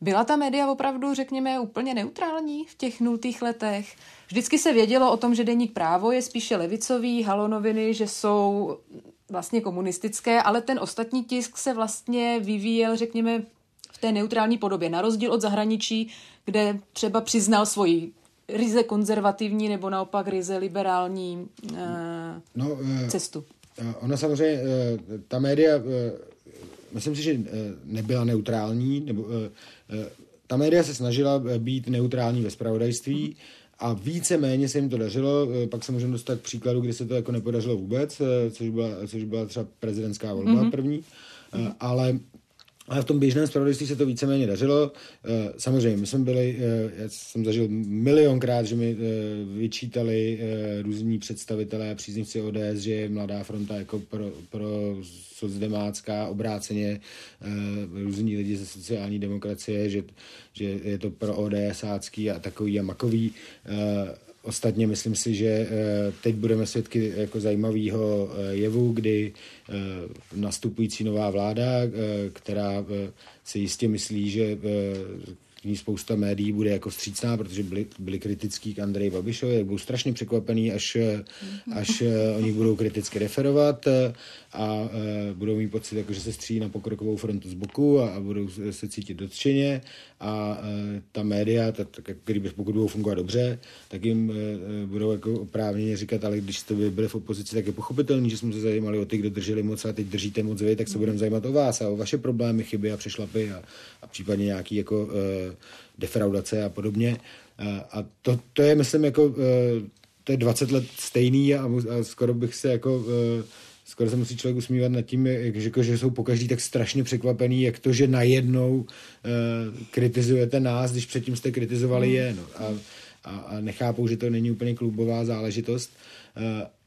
Byla ta média opravdu, řekněme, úplně neutrální v těch nultých letech? Vždycky se vědělo o tom, že deník právo je spíše levicový, halonoviny, že jsou vlastně komunistické, ale ten ostatní tisk se vlastně vyvíjel, řekněme, té neutrální podobě, na rozdíl od zahraničí, kde třeba přiznal svoji ryze konzervativní nebo naopak ryze liberální uh, no, uh, cestu.
Ona samozřejmě, uh, ta média, uh, myslím si, že uh, nebyla neutrální, nebo uh, uh, ta média se snažila být neutrální ve spravodajství a více méně se jim to dařilo. Pak se můžeme dostat k příkladu, kdy se to jako nepodařilo vůbec, což byla, což byla třeba prezidentská volba mm-hmm. první. Mm-hmm. Ale ale v tom běžném spravodajství se to víceméně dařilo. Eh, samozřejmě, my jsme byli, eh, já jsem zažil milionkrát, že mi eh, vyčítali různí představitelé a příznivci ODS, že je Mladá fronta jako pro, pro socdemácká, obráceně různí lidi ze sociální demokracie, že, že je to pro ODSácký a takový a makový. Ostatně myslím si, že eh, teď budeme svědky jako zajímavého eh, jevu, kdy eh, nastupující nová vláda, která si jistě myslí, že ní spousta médií bude jako vstřícná, protože byli, byli kritický k Andreji Babišovi, budou strašně překvapený, až, až oni budou kriticky referovat a budou mít pocit, jako, že se střílí na pokrokovou frontu z boku a, a budou se cítit dotčeně. A ta média, tak, tak, kdyby, pokud budou fungovat dobře, tak jim budou jako oprávněně říkat, ale když jste byli v opozici, tak je pochopitelný, že jsme se zajímali o ty, kdo drželi moc a teď držíte moc vy, tak se budeme zajímat o vás a o vaše problémy, chyby a přešlapy a, a případně nějaký jako uh, defraudace a podobně. A to, to je, myslím, jako uh, to je 20 let stejný a, a skoro bych se jako uh, skoro se musí člověk usmívat nad tím, jak, že, že jsou pokaždý tak strašně překvapený, jak to, že najednou uh, kritizujete nás, když předtím jste kritizovali mm. je. No. A, a, a nechápou, že to není úplně klubová záležitost. Uh,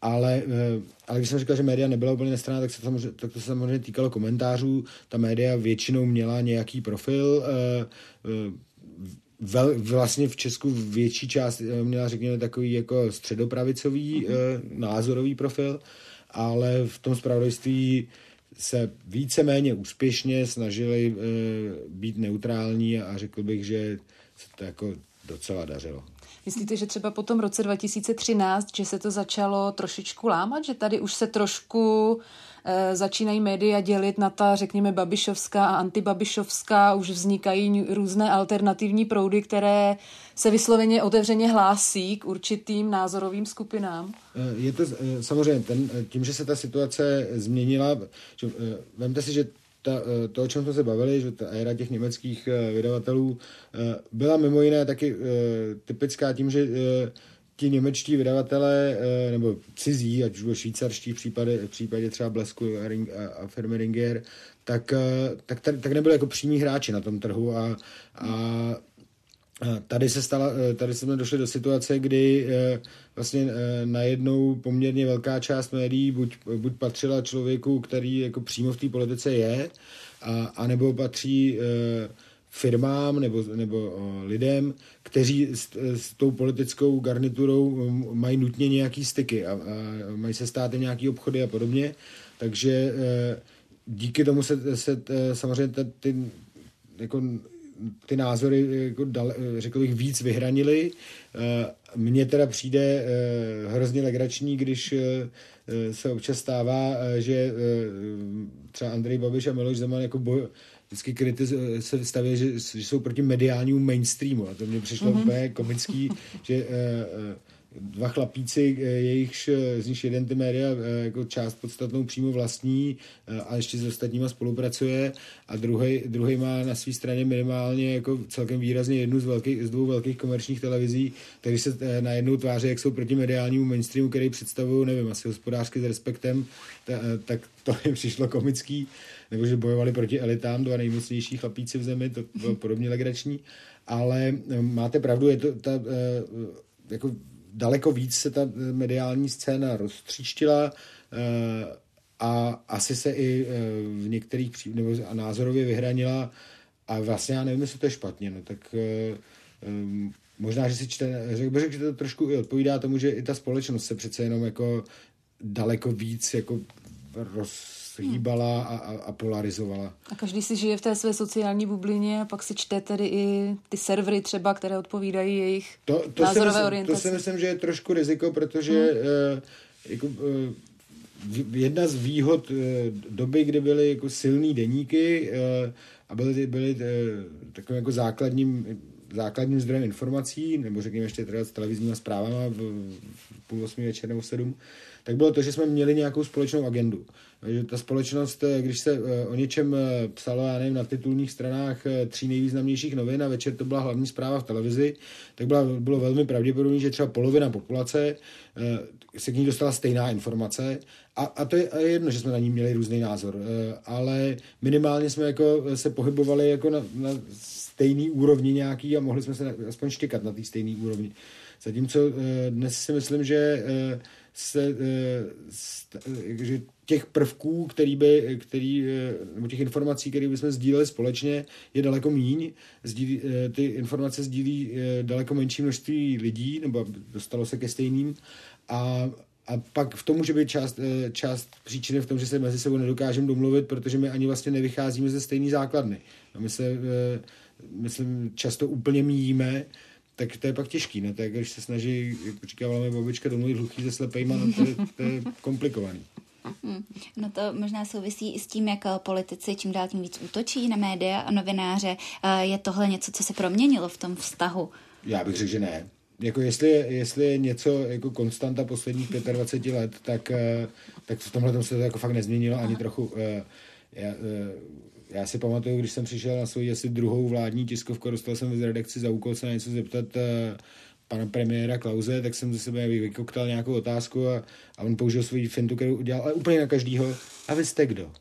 ale, uh, ale když jsem říkal, že média nebyla úplně nestraná, tak, se samozřejmě, tak to se samozřejmě týkalo komentářů. Ta média většinou měla nějaký profil. Uh, vel, vlastně v Česku větší část měla, řekněme, takový jako středopravicový mm-hmm. názorový profil, ale v tom spravodajství se víceméně úspěšně snažili být neutrální a řekl bych, že se to jako docela dařilo.
Myslíte, že třeba po tom roce 2013, že se to začalo trošičku lámat, že tady už se trošku e, začínají média dělit na ta, řekněme, babišovská a antibabišovská, už vznikají různé alternativní proudy, které se vysloveně otevřeně hlásí k určitým názorovým skupinám?
Eh, je to eh, samozřejmě ten, tím, že se ta situace změnila, že, vemte si, že ta, eh, to, o čem jsme se bavili, že ta éra těch německých eh, vydavatelů eh, byla mimo jiné taky typická tím, že ti němečtí vydavatelé, nebo cizí, ať už bylo švýcarští v případě, v případě třeba Blesku a, a, firmy Ringier, tak, tak, tak nebyli jako přímí hráči na tom trhu a, a Tady se stala, tady jsme došli do situace, kdy vlastně najednou poměrně velká část médií buď, buď patřila člověku, který jako přímo v té politice je, a, anebo patří firmám nebo, nebo lidem, kteří s, s tou politickou garniturou mají nutně nějaký styky a, a mají se stát nějaký obchody a podobně. Takže díky tomu se, se samozřejmě ty jako ty názory jako dal, řekl bych víc vyhranili. Eh, mně teda přijde eh, hrozně legrační, když eh, se občas stává, že třeba Andrej Babiš a Miloš Zeman jako boj, vždycky kritiz, se staví, že, že jsou proti mediálnímu mainstreamu a to mě přišlo mm-hmm. úplně komický, že dva chlapíci, eh, jejichž eh, z nich jeden ty média eh, jako část podstatnou přímo vlastní a ještě s ostatníma spolupracuje. A druhý, druhý má na své straně minimálně jako celkem výrazně jednu z, velkých, z dvou velkých komerčních televizí, které se najednou tváří, jak jsou proti mediálnímu mainstreamu, který představují, nevím, asi hospodářsky s respektem, ta, tak to mi přišlo komický, nebo že bojovali proti elitám, dva nejmocnější chlapíci v zemi, to bylo podobně legrační, ale máte pravdu, je to ta, jako daleko víc se ta mediální scéna roztříštila eh, a asi se i eh, v některých nebo názorově vyhranila. A vlastně já nevím, jestli to je špatně, no tak eh, možná, že si čte, řekl bych, že to trošku i odpovídá tomu, že i ta společnost se přece jenom jako daleko víc jako roz, hýbala a, a, a polarizovala.
A každý si žije v té své sociální bublině a pak si čte tedy i ty servery třeba, které odpovídají jejich to, to názorové
myslím,
orientaci.
To si myslím, že je trošku riziko, protože hmm. uh, jako, uh, jedna z výhod uh, doby, kdy byly jako silný deníky uh, a byly, byly uh, takovým jako základním základním zdrojem informací, nebo řekněme ještě teda s televizníma zprávama v, v půl osmi večer nebo sedm, tak bylo to, že jsme měli nějakou společnou agendu. Že ta společnost, eh, když se eh, o něčem eh, psalo, já nevím, na titulních stranách tří nejvýznamnějších novin a večer to byla hlavní zpráva v televizi, tak byla, bylo velmi pravděpodobné, že třeba polovina populace se k ní dostala stejná informace a, a to je jedno, že jsme na ní měli různý názor, ale minimálně jsme jako se pohybovali jako na, na stejný úrovni nějaký a mohli jsme se aspoň štěkat na té stejné úrovni. Zatímco dnes si myslím, že se, že těch prvků, který by, který, eh, nebo těch informací, které bychom sdíleli společně, je daleko míň. Sdílí, eh, ty informace sdílí eh, daleko menší množství lidí, nebo dostalo se ke stejným. A, a pak v tom může být část, část příčiny v tom, že se mezi sebou nedokážeme domluvit, protože my ani vlastně nevycházíme ze stejné základny. A my se myslím, často úplně míjíme, tak to je pak těžký, no, tak když se snaží, jak říká mi babička, domluvit hluchý se slepejma, no, to, je, to je komplikovaný.
Hmm. No to možná souvisí i s tím, jak politici čím dál tím víc útočí na média a novináře. Je tohle něco, co se proměnilo v tom vztahu?
Já bych řekl, že ne. Jako jestli, jestli je něco jako konstanta posledních 25 let, tak, eh, tak v tomhle se to jako fakt nezměnilo Aha. ani trochu. Eh, já, eh, já si pamatuju, když jsem přišel na svou asi druhou vládní tiskovku, dostal jsem z redakci za úkol se na něco zeptat pana premiéra Klauze, tak jsem ze sebe vykoktal nějakou otázku a, a on použil svůj fintu, kterou udělal, ale úplně na každýho. A vy jste kdo?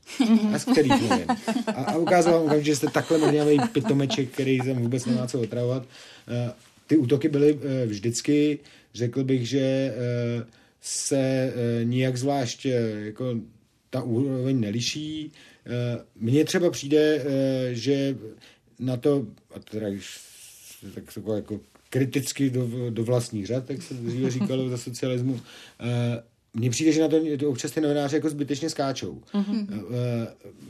A z který mluvím? A, a ukázal vám, že jste takhle mrňavý pitomeček, který tam vůbec nemá co otravovat. Uh, ty útoky byly uh, vždycky, řekl bych, že se nijak zvlášť jako ta úroveň neliší. Uh, mně třeba přijde, uh, že na to, a teda když tak jako kriticky do, do vlastních řad, tak se dříve říkalo za socialismu. Mně přijde, že na to, to občas ty novináři jako zbytečně skáčou. Mm-hmm.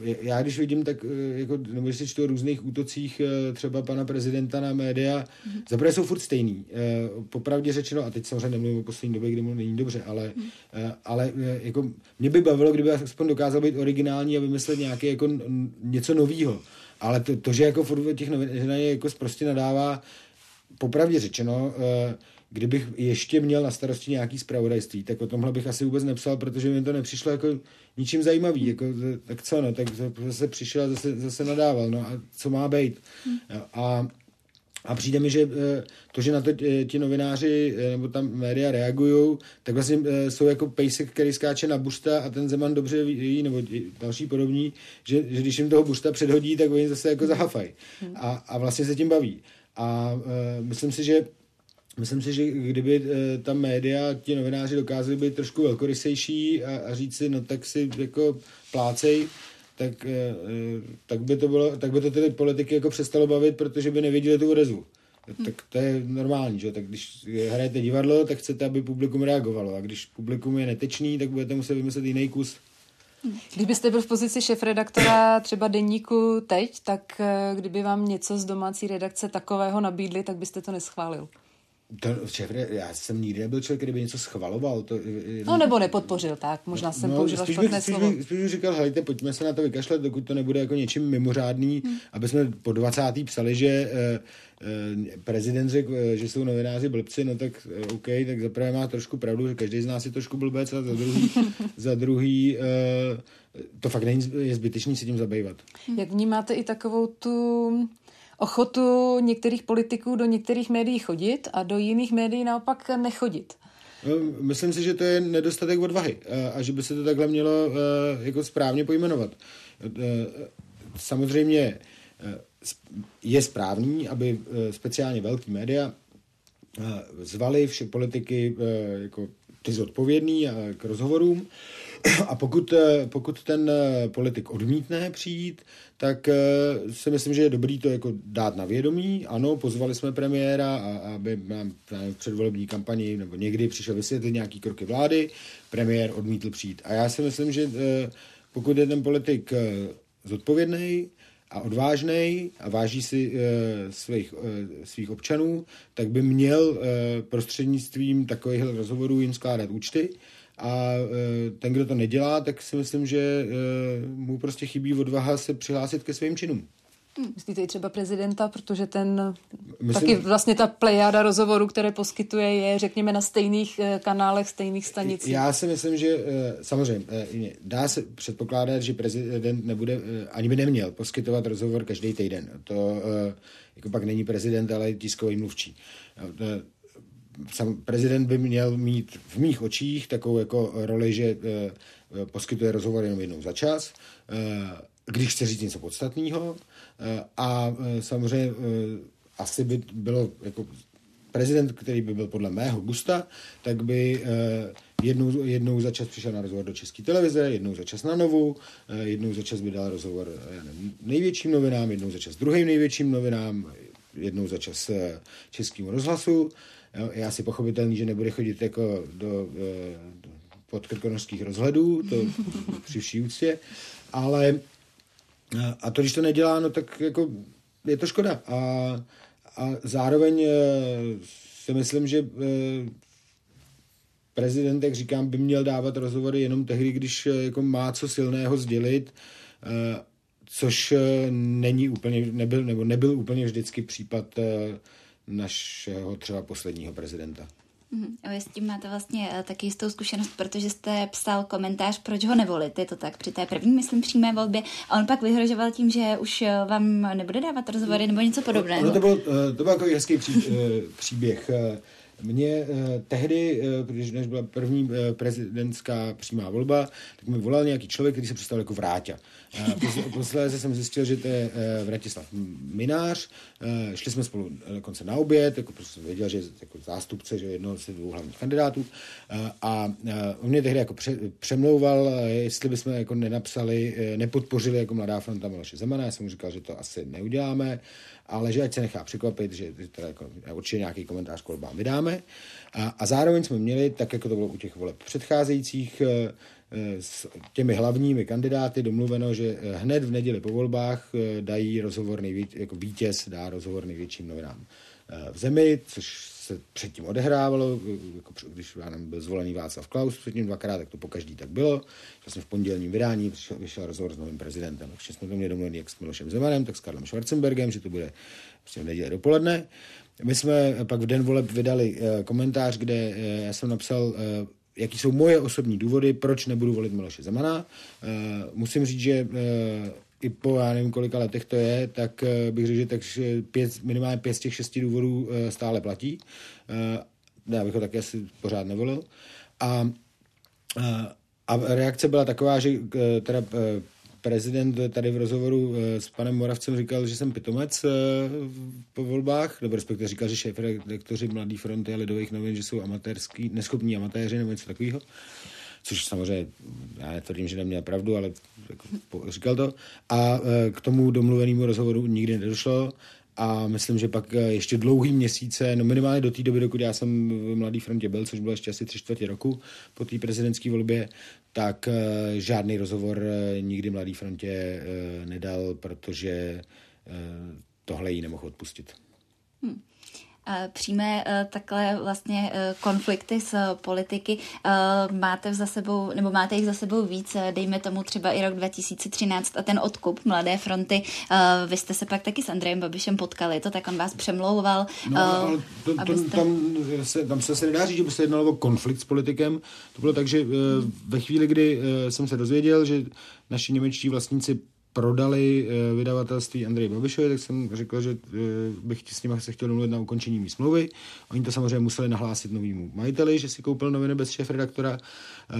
Já když vidím, tak jako, nebo když si čtu o různých útocích třeba pana prezidenta na média, mm-hmm. zaprvé jsou furt stejný. Popravdě řečeno, a teď samozřejmě nemluvím o poslední době, kdy mu není dobře, ale, mm. uh, ale jako mě by bavilo, kdyby aspoň dokázal být originální a vymyslet nějaké jako něco nového. Ale to, to, že jako furt těch novinářů jako prostě nadává, popravdě řečeno, eh, kdybych ještě měl na starosti nějaký zpravodajství, tak o tomhle bych asi vůbec nepsal, protože mi to nepřišlo jako ničím zajímavý. Jako, tak co, no, tak zase přišel a zase, zase nadával, no a co má být. A, a přijde mi, že eh, to, že na to eh, ti novináři nebo tam média reagují, tak vlastně jsou jako pejsek, který skáče na bušta a ten Zeman dobře ví, nebo další podobní, že, že když jim toho bušta předhodí, tak oni zase jako zahafají. Hmm. A, a vlastně se tím baví. A myslím si, že Myslím si, že kdyby uh, ta média, ti novináři dokázali být trošku velkorysejší a, a říct si, no tak si jako plácej, tak, uh, tak, by to bylo, tak by to ty politiky jako přestalo bavit, protože by neviděli tu odezvu. Hmm. Tak to je normální, že? Tak když hrajete divadlo, tak chcete, aby publikum reagovalo. A když publikum je netečný, tak budete muset vymyslet jiný kus.
Když byste byl v pozici šéf-redaktora třeba denníku teď, tak eh, kdyby vám něco z domácí redakce takového nabídli, tak byste to neschválil.
To, šéf, já jsem nikdy nebyl člověk, který by něco schvaloval. To,
no nebo nepodpořil, tak možná jsem no, použila špatné
spíš
slovo.
By, spíš bych říkal, hejte, pojďme se na to vykašlet, dokud to nebude jako něčím mimořádný, hmm. aby jsme po 20. psali, že eh, eh, prezident řekl, eh, že jsou novináři blbci, no tak eh, OK, tak zaprvé má trošku pravdu, že každý z nás je trošku blbec a za druhý, za druhý eh, to fakt není, je zbytečný se tím zabývat.
Jak vnímáte i takovou tu ochotu některých politiků do některých médií chodit a do jiných médií naopak nechodit.
No, myslím si, že to je nedostatek odvahy a že by se to takhle mělo jako správně pojmenovat. Samozřejmě je správný, aby speciálně velký média zvali vše politiky jako ty zodpovědný k rozhovorům a pokud, eh, pokud ten eh, politik odmítne přijít, tak eh, si myslím, že je dobrý to jako dát na vědomí. Ano, pozvali jsme premiéra, a, aby nám v předvolební kampani nebo někdy přišel vysvětlit nějaký kroky vlády, premiér odmítl přijít. A já si myslím, že pokud je ten politik zodpovědný, a odvážný a váží si e, svých, e, svých občanů, tak by měl e, prostřednictvím takových rozhovorů jim skládat účty a e, ten, kdo to nedělá, tak si myslím, že e, mu prostě chybí odvaha se přihlásit ke svým činům.
Hmm. Myslíte i třeba prezidenta, protože ten Myslím, taky vlastně ta plejada rozhovorů, které poskytuje, je řekněme na stejných e, kanálech, stejných stanicích.
Já si myslím, že samozřejmě dá se předpokládat, že prezident nebude, ani by neměl poskytovat rozhovor každý týden. To jako pak není prezident, ale tiskový mluvčí sam, prezident by měl mít v mých očích takovou jako roli, že e, poskytuje rozhovor jenom jednou za čas, e, když chce říct něco podstatného a samozřejmě asi by bylo jako prezident, který by byl podle mého gusta, tak by jednou, jednou za čas přišel na rozhovor do České televize, jednou za čas na Novu, jednou za čas by dal rozhovor já nevím, největším novinám, jednou za čas druhým největším novinám, jednou za čas českému rozhlasu je asi pochopitelný, že nebude chodit jako do, eh, do podkrkonožských rozhledů, to při vší úctě, ale a to, když to nedělá, no tak jako je to škoda. A, a zároveň si myslím, že prezident, jak říkám, by měl dávat rozhovory jenom tehdy, když jako má co silného sdělit, což není úplně, nebyl, nebo nebyl úplně vždycky případ našeho třeba posledního prezidenta.
Mm, vy s tím máte vlastně uh, taky jistou zkušenost, protože jste psal komentář, proč ho nevolit. Je to tak při té první, myslím, přímé volbě. A on pak vyhrožoval tím, že už eh, vám nebude dávat rozhovory nebo něco podobného.
No, to, byl, to byl takový hezký pří, příběh. Mě eh, tehdy, eh, když než byla první eh, prezidentská přímá volba, tak mi volal nějaký člověk, který se představil jako Vráťa. Posledně jsem zjistil, že to je Vratislav Minář. Šli jsme spolu dokonce na oběd, jako prostě jsem věděl, že je jako zástupce že jednoho z dvou hlavních kandidátů. A on mě tehdy jako pře, přemlouval, jestli bychom jako nenapsali, nepodpořili jako Mladá fronta Miloše Zemana. Já jsem mu říkal, že to asi neuděláme ale že ať se nechá překvapit, že teda jako, určitě nějaký komentář k volbám vydáme. A, a zároveň jsme měli, tak jako to bylo u těch voleb předcházejících, eh, eh, s těmi hlavními kandidáty domluveno, že eh, hned v neděli po volbách dají rozhovor nejvíc, jako vítěz dá rozhovor největším novinám v zemi, což se předtím odehrávalo, jako když byl zvolený Václav Klaus předtím dvakrát, tak to po každý tak bylo. Vlastně v pondělním vydání vyšel, vyšel rozhovor s novým prezidentem. Všichni jsme to měli domluvený jak s Milošem Zemanem, tak s Karlem Schwarzenbergem, že to bude prostě v neděli dopoledne. My jsme pak v den voleb vydali komentář, kde já jsem napsal, jaký jsou moje osobní důvody, proč nebudu volit Miloše Zemana. Uh, musím říct, že uh, i po, já nevím, kolika letech to je, tak uh, bych řekl, že tak pět, minimálně pět z těch šesti důvodů stále platí. Já bych ho taky asi pořád nevolil. A, a reakce byla taková, že teda prezident tady v rozhovoru s panem Moravcem říkal, že jsem pitomec po volbách, nebo respektive říkal, že šéf redaktoři Mladý fronty a Lidových novin, že jsou amatérský, neschopní amatéři nebo něco takového což samozřejmě já netvrdím, že neměl pravdu, ale jako, říkal to. A e, k tomu domluvenému rozhovoru nikdy nedošlo a myslím, že pak e, ještě dlouhý měsíce, no minimálně do té doby, dokud já jsem v Mladé frontě byl, což bylo ještě asi tři čtvrtě roku po té prezidentské volbě, tak e, žádný rozhovor nikdy Mladé frontě nedal, protože tohle jí nemohl odpustit. Hmm
přijme eh, takhle vlastně eh, konflikty s politiky. Eh, máte za sebou, nebo máte jich za sebou víc, dejme tomu třeba i rok 2013 a ten odkup Mladé fronty. Vy jste se pak taky s Andrejem Babišem potkali, to tak on vás přemlouval.
No, ale to, to, abyste... tam, se, tam se, se nedá říct, že by se jednalo o konflikt s politikem. To bylo tak, že ve chvíli, kdy jsem se dozvěděl, že naši němečtí vlastníci prodali uh, vydavatelství Andrej Babišovi, tak jsem řekl, že uh, bych s nimi se chtěl domluvit na ukončení mý smlouvy. Oni to samozřejmě museli nahlásit novému majiteli, že si koupil noviny bez šéf redaktora. Uh,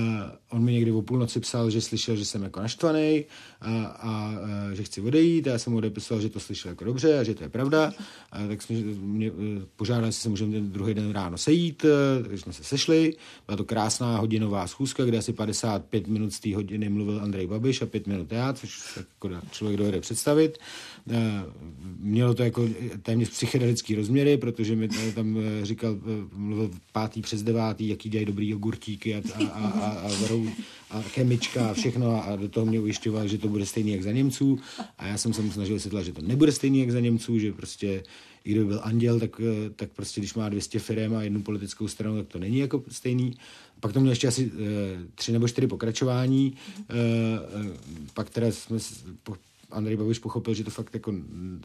on mi někdy o půlnoci psal, že slyšel, že jsem jako naštvaný a, a že chci odejít. A já jsem mu odepisoval, že to slyšel jako dobře a že to je pravda. A tak jsme mě požádali, jestli se můžeme ten druhý den ráno sejít, takže jsme se sešli. Byla to krásná hodinová schůzka, kde asi 55 minut z té hodiny mluvil Andrej Babiš a 5 minut já, což jako jako člověk dojede představit. Eh, mělo to jako téměř psychedelický rozměry, protože mi tam eh, říkal, eh, mluvil pátý přes devátý, jaký dělají dobrý jogurtíky a, a, a, a, a, varou, a chemička a všechno a do toho mě ujišťoval, že to bude stejný jak za Němců a já jsem se mu snažil vysvětlit, že to nebude stejný jak za Němců, že prostě i kdyby byl anděl, tak, tak prostě když má 200 firm a jednu politickou stranu, tak to není jako stejný. Pak to mělo ještě asi tři nebo čtyři pokračování, pak teda jsme Andrej Babiš pochopil, že to fakt jako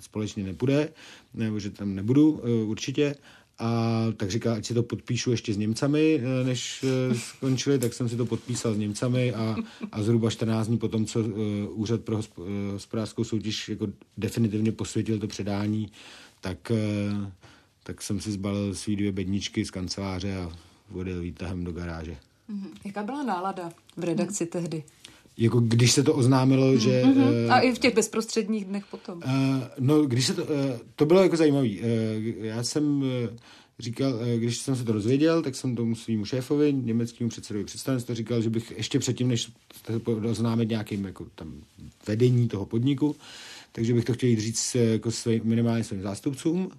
společně nepůjde, nebo že tam nebudu uh, určitě. A tak říká, ať si to podpíšu ještě s Němcami, než skončili, tak jsem si to podpísal s Němcami a, a zhruba 14 dní potom, co Úřad pro hospodářskou soutěž jako definitivně posvětil to předání, tak, tak jsem si zbalil svý dvě bedničky z kanceláře a odjel výtahem do garáže.
Mm-hmm. Jaká byla nálada v redakci tehdy?
Jako když se to oznámilo, že...
Mm-hmm. Uh, a i v těch bezprostředních dnech potom. Uh,
no, když se to... Uh, to bylo jako zajímavý. Uh, já jsem... Uh, říkal, když jsem se to rozvěděl, tak jsem tomu svýmu šéfovi, německému předsedovi představenstva, říkal, že bych ještě předtím, než oznámit nějakým jako tam vedení toho podniku, takže bych to chtěl jít říct jako svý, minimálně svým zástupcům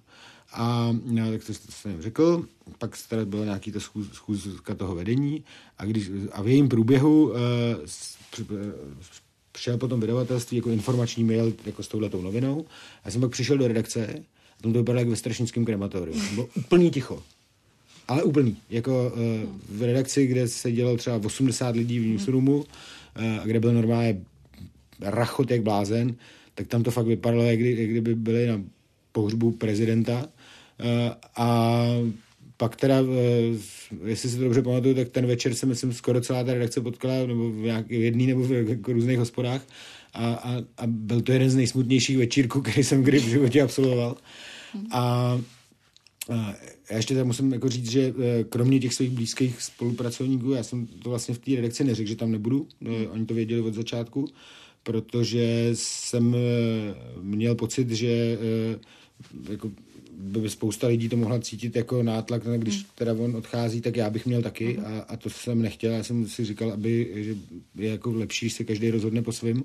a no, tak to jsem řekl, pak teda bylo nějaký to schůz, schůzka toho vedení a, když, a v jejím průběhu uh, šel potom vydavatelství jako informační mail jako s touhletou novinou. A já jsem pak přišel do redakce a tam to vypadalo jak ve strašnickém krematoriu. Bylo úplný ticho. Ale úplný. Jako uh, v redakci, kde se dělalo třeba 80 lidí v newsroomu, uh, a kde byl normálně rachot jak blázen, tak tam to fakt vypadalo, jak, kdy, jak kdyby byli na pohřbu prezidenta. Uh, a pak teda, uh, jestli si to dobře pamatuju, tak ten večer se myslím skoro celá ta redakce potkala nebo v, nějak, v jedný nebo v jako různých hospodách a, a, a byl to jeden z nejsmutnějších večírků, který jsem kdy v životě absolvoval. A já ještě tam musím jako říct, že kromě těch svých blízkých spolupracovníků, já jsem to vlastně v té redakci neřekl, že tam nebudu, oni to věděli od začátku, protože jsem měl pocit, že jako by spousta lidí to mohla cítit jako nátlak, když teda on odchází, tak já bych měl taky a, a to jsem nechtěl. Já jsem si říkal, aby že je jako lepší, se každý rozhodne po svém.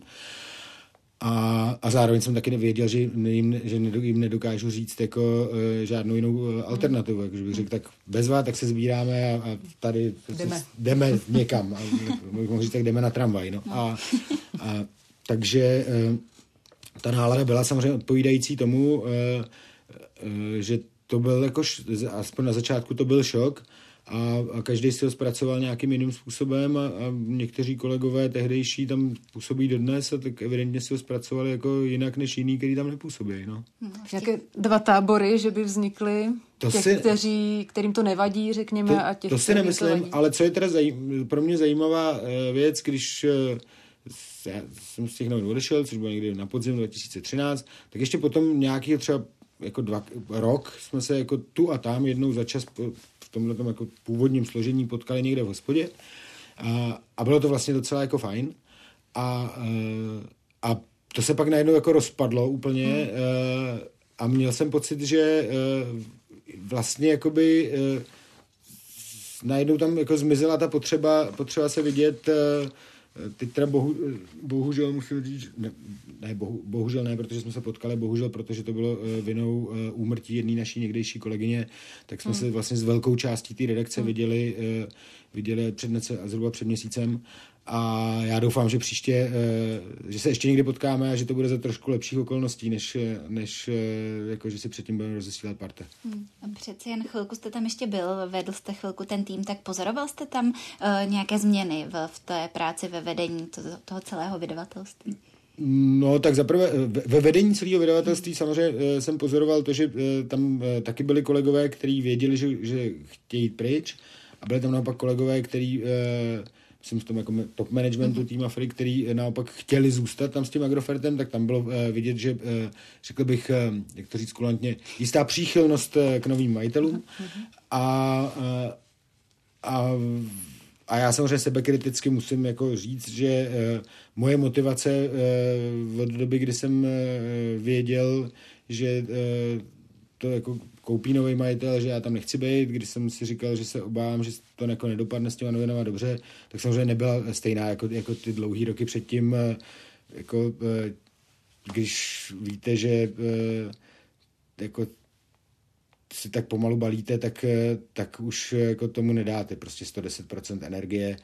A, a zároveň jsem taky nevěděl, že jim, že jim nedokážu říct jako uh, žádnou jinou uh, alternativu. Jak bych řekl, tak bezva, tak se sbíráme a, a tady
jdeme,
jdeme někam. A, mohl říct, tak jdeme na tramvaj. No. A, a, takže uh, ta nálada byla samozřejmě odpovídající tomu, uh, že to byl jako, aspoň na začátku to byl šok, a, a každý si ho zpracoval nějakým jiným způsobem a, a někteří kolegové tehdejší tam působí dodnes a tak evidentně si ho zpracovali jako jinak než jiný, který tam nepůsobí. No.
Nějaké dva tábory, že by vznikly,
To
těch,
si-
kteří, kterým to nevadí, řekněme,
To,
a těch,
to si nemyslím,
to
ale co je teda zajím, pro mě zajímavá eh, věc, když eh, s- já jsem z těch novin odešel, což bylo někdy na podzim 2013, tak ještě potom nějaký třeba jako dva, rok jsme se jako tu a tam jednou za čas v tomhle jako původním složení potkali někde v hospodě a, a bylo to vlastně docela jako fajn a, eh, a to se pak najednou jako rozpadlo úplně hmm. a měl jsem pocit, že eh, vlastně jakoby eh, najednou tam jako zmizela ta potřeba, potřeba se vidět eh, teď teda bohu, bohužel musím říct, ne, ne bohu, bohužel ne, protože jsme se potkali, bohužel, protože to bylo eh, vinou eh, úmrtí jedné naší někdejší kolegyně, tak jsme
Hmm.
se vlastně s velkou částí té redakce viděli, eh, viděli před zhruba před měsícem a já doufám, že příště, eh, že se ještě někdy potkáme a že to bude za trošku lepších okolností, než, eh, než eh, jako, že si předtím budeme rozesílat parte.
Hmm. A Přeci jen chvilku jste tam ještě byl, vedl jste chvilku ten tým, tak pozoroval jste tam uh, nějaké změny v, v té práci ve vedení to, toho celého vydavatelství?
No, tak zaprvé ve- ve vedení celého vydavatelství samozřejmě eh, jsem pozoroval to, že tam taky byli kolegové, kteří věděli, že, že chtějí jít pryč a byli tam naopak kolegové, kteří eh, myslím v tom jako top managementu tým Afry, který naopak chtěli zůstat tam s tím Agrofertem, tak tam bylo eh, vidět, že eh, řekl bych, eh, jak to říct kulantně, jistá příchylnost k novým majitelům. A, eh, a a já samozřejmě sebekriticky musím jako říct, že moje motivace od doby, kdy jsem věděl, že to jako koupí nový majitel, že já tam nechci být, když jsem si říkal, že se obávám, že to jako nedopadne s těma novinama dobře, tak samozřejmě nebyla stejná jako, jako ty dlouhý roky předtím, eh, jako eh, když víte, že eh, jako si tak pomalu balíte, tak, tak už jako tomu nedáte prostě 110% energie.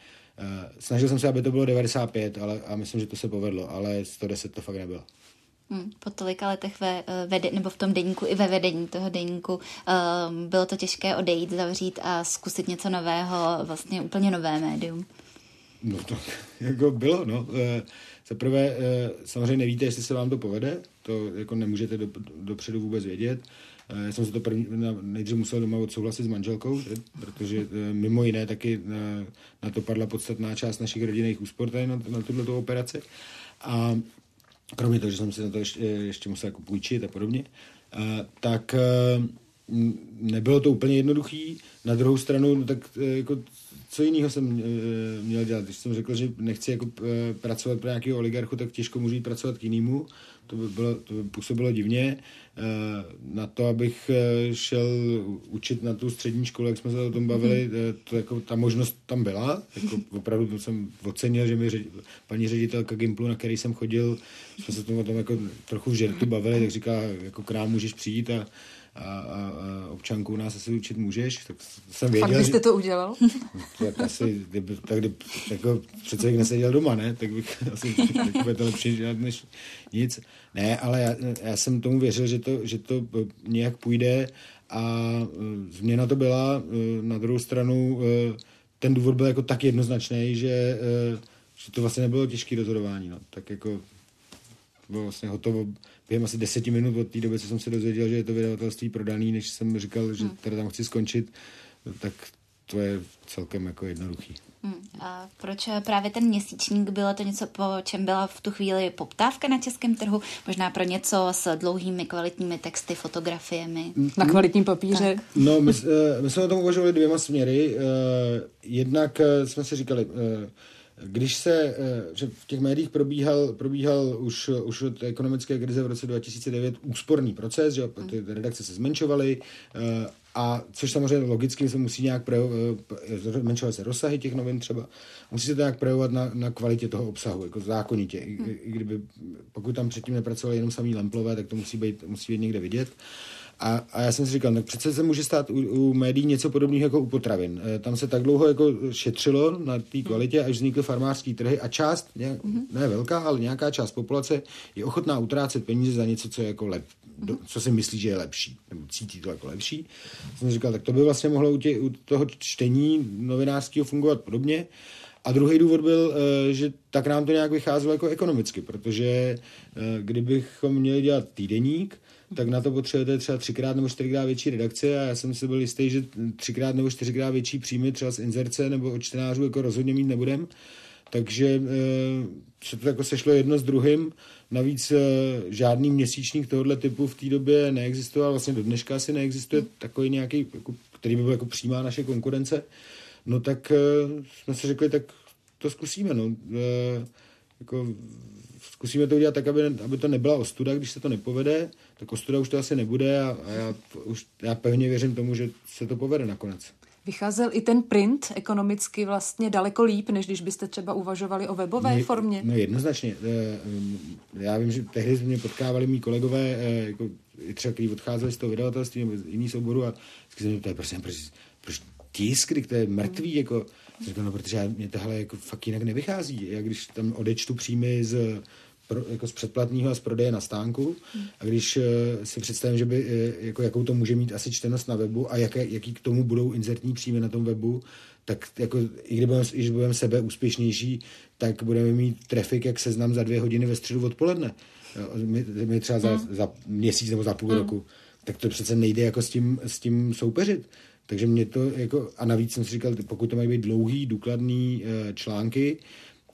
Snažil jsem se, aby to bylo 95, ale a myslím, že to se povedlo, ale 110 to fakt nebylo.
Hmm. Po tolika letech ve, eh, vede, nebo v tom deníku i ve vedení toho deníku um, bylo to těžké odejít, zavřít a zkusit něco nového, vlastně úplně nové médium.
No to jako bylo, no. Eh, Za prvé, eh, samozřejmě nevíte, jestli se vám to povede, to jako nemůžete do, dopředu vůbec vědět. Já jsem se to první, nejdřív musel doma odsouhlasit s manželkou, že? protože mimo jiné taky na, na to padla podstatná část našich rodinných úspor tady na, na tuto operaci. A kromě toho, že jsem si na to ještě, ještě musel jako půjčit a podobně, tak m, nebylo to úplně jednoduchý. Na druhou stranu, no, tak eh, jako, co jiného jsem eh, měl dělat? Když jsem řekl, že nechci jako eh, pracovat pro nějakého oligarchu, tak těžko můžu jít pracovat k jinému. To by, bylo, to by působilo divně. Eh, Na to, abych šel učit na tu střední školu, jak jsme se o tom bavili, eh, to jako, ta možnost tam byla. Jako, opravdu to jsem ocenil, že mi ředi, paní ředitelka Gimplu, na který jsem chodil, jsme se tom o tom jako trochu v žertu bavili, tak říká, jako k nám můžeš přijít a a, a, a občanku u nás asi učit můžeš, tak jsem věděl,
Fakt byste
že,
to udělal?
tak asi, kdyby, tak kdyby, jako přece bych neseděl doma, ne? Tak bych asi tak bude to lepší než nic. Ne, ale já, já jsem tomu věřil, že to, že to nějak půjde a e, změna to byla. E, na druhou stranu ten důvod byl jako tak jednoznačný, že, že to vlastně nebylo těžké rozhodování. No. Tak jako bylo vlastně hotovo během asi deseti minut od té doby, co jsem se dozvěděl, že je to vydavatelství prodaný, než jsem říkal, že teda tam chci skončit, tak to je celkem jako jednoduchý.
Hmm. A proč právě ten měsíčník? Bylo to něco, po čem byla v tu chvíli poptávka na českém trhu? Možná pro něco s dlouhými kvalitními texty, fotografiemi?
Na kvalitním papíře?
Tak. No, my, eh, my jsme o tom uvažovali dvěma směry. Eh, jednak eh, jsme si říkali, když se, že v těch médiích probíhal, probíhal už, už od ekonomické krize v roce 2009 úsporný proces, že ty redakce se zmenšovaly, a což samozřejmě logicky se musí nějak zmenšovat se rozsahy těch novin třeba, musí se to nějak projevovat na, na kvalitě toho obsahu, jako zákonitě. I, i kdyby, pokud tam předtím nepracovali jenom samý lamplové, tak to musí být, musí být někde vidět. A, a já jsem si říkal, tak přece se může stát u, u médií něco podobného jako u potravin. E, tam se tak dlouho jako šetřilo na té kvalitě, až vznikly farmářské trhy a část, nějak, ne velká, ale nějaká část populace je ochotná utrácet peníze za něco, co je jako lep, do, co si myslí, že je lepší, nebo cítí to jako lepší. Jsem říkal, tak to by vlastně mohlo u, tě, u toho čtení novinářského fungovat podobně. A druhý důvod byl, e, že tak nám to nějak vycházelo jako ekonomicky, protože e, kdybychom měli dělat týdeník, tak na to potřebujete třeba třikrát nebo čtyřikrát větší redakce a já jsem si byl jistý, že třikrát nebo čtyřikrát větší příjmy třeba z inzerce nebo od čtenářů jako rozhodně mít nebudem. Takže se to jako sešlo jedno s druhým. Navíc e, žádný měsíčník tohohle typu v té době neexistoval, vlastně do dneška asi neexistuje takový nějaký, jako, který by byl jako přímá naše konkurence. No tak e, jsme si řekli, tak to zkusíme. No. Jako zkusíme to udělat tak, aby, aby to nebyla ostuda, když se to nepovede, tak ostuda už to asi nebude a, a já, už, já pevně věřím tomu, že se to povede nakonec.
Vycházel i ten print ekonomicky vlastně daleko líp, než když byste třeba uvažovali o webové
no,
formě?
No jednoznačně. Eh, já vím, že tehdy mě potkávali mý kolegové, eh, jako třeba, kteří odcházeli z toho vydavatelství nebo z jiných souborů a vždycky se mě ptali, proč, proč, proč tisk, kdy to je mrtvý, mm. jako, no, protože mě tohle jako fakt jinak nevychází. Já když tam odečtu příjmy z pro, jako z předplatného a z prodeje na stánku. A když uh, si představím, že by, uh, jako, jakou to může mít asi čtenost na webu a jaké, jaký k tomu budou inzertní příjmy na tom webu, tak jako, i když budeme, když budeme sebe úspěšnější, tak budeme mít trafik jak seznam za dvě hodiny ve středu odpoledne. My, my třeba za, mm. za měsíc nebo za půl mm. roku. Tak to přece nejde jako s tím, s tím soupeřit. Takže mě to jako, a navíc jsem si říkal, pokud to mají být dlouhý, důkladný uh, články,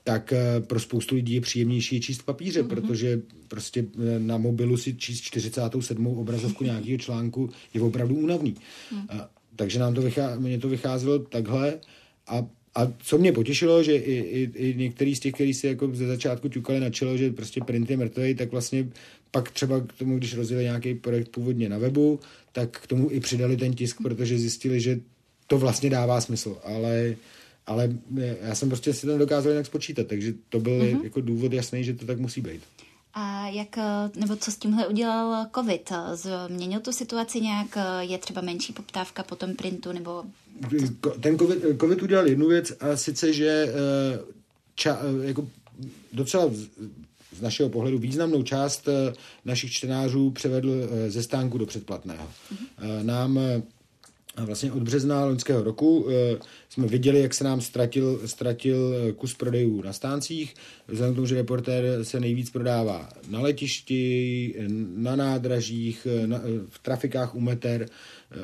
tak eh, pro spoustu lidí je příjemnější je číst papíře, mm-hmm. protože prostě eh, na mobilu si číst 47. obrazovku nějakého článku je opravdu únavný. Mm. Takže nám to vycházelo, mě to vycházelo takhle a a co mě potěšilo, že i, i, i některý z těch, kteří si jako ze začátku ťukali na čelo, že prostě print je mrtvý, tak vlastně pak třeba k tomu, když rozjeli nějaký projekt původně na webu, tak k tomu i přidali ten tisk, protože zjistili, že to vlastně dává smysl. Ale ale já jsem prostě si to nedokázal jinak spočítat, takže to byl mm-hmm. jako důvod jasný, že to tak musí být.
A jak, nebo co s tímhle udělal COVID? Změnil tu situaci nějak? Je třeba menší poptávka po tom printu? Nebo...
Ten COVID, COVID udělal jednu věc a sice, že eh, ča, eh, jako docela z našeho pohledu významnou část eh, našich čtenářů převedl ze stánku do předplatného. Mm-hmm. Nám vlastně od března loňského roku e, jsme viděli, jak se nám ztratil, ztratil eh, kus prodejů na stáncích. Vzhledem k tomu, že reportér se nejvíc prodává na letišti, na nádražích, eh, na, v trafikách u, meter,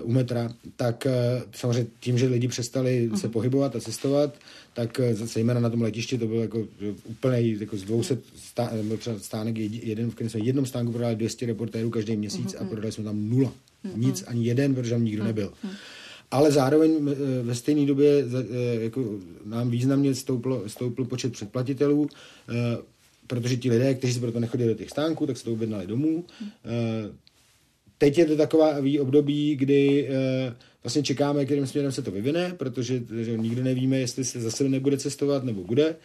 u metra, tak samozřejmě tím, že lidi přestali uh-huh. se pohybovat a cestovat, tak zejména na tom letišti to bylo jako úplně jako z 200 stá, třeba stánek jeden, v kterém jsme jednom stánku prodali 200 reportérů každý měsíc uh-huh. a prodali jsme tam nula. Nic, ani jeden, protože tam nikdo nebyl. Ale zároveň eh, ve stejné době eh, jako nám významně stouplo, stoupl počet předplatitelů, eh, protože ti lidé, kteří se proto nechodili do těch stánků, tak se to objednali domů. Teď je to taková období, kdy vlastně čekáme, kterým směrem se to vyvine, protože že nikdo nevíme, jestli se zase nebude cestovat nebo bude.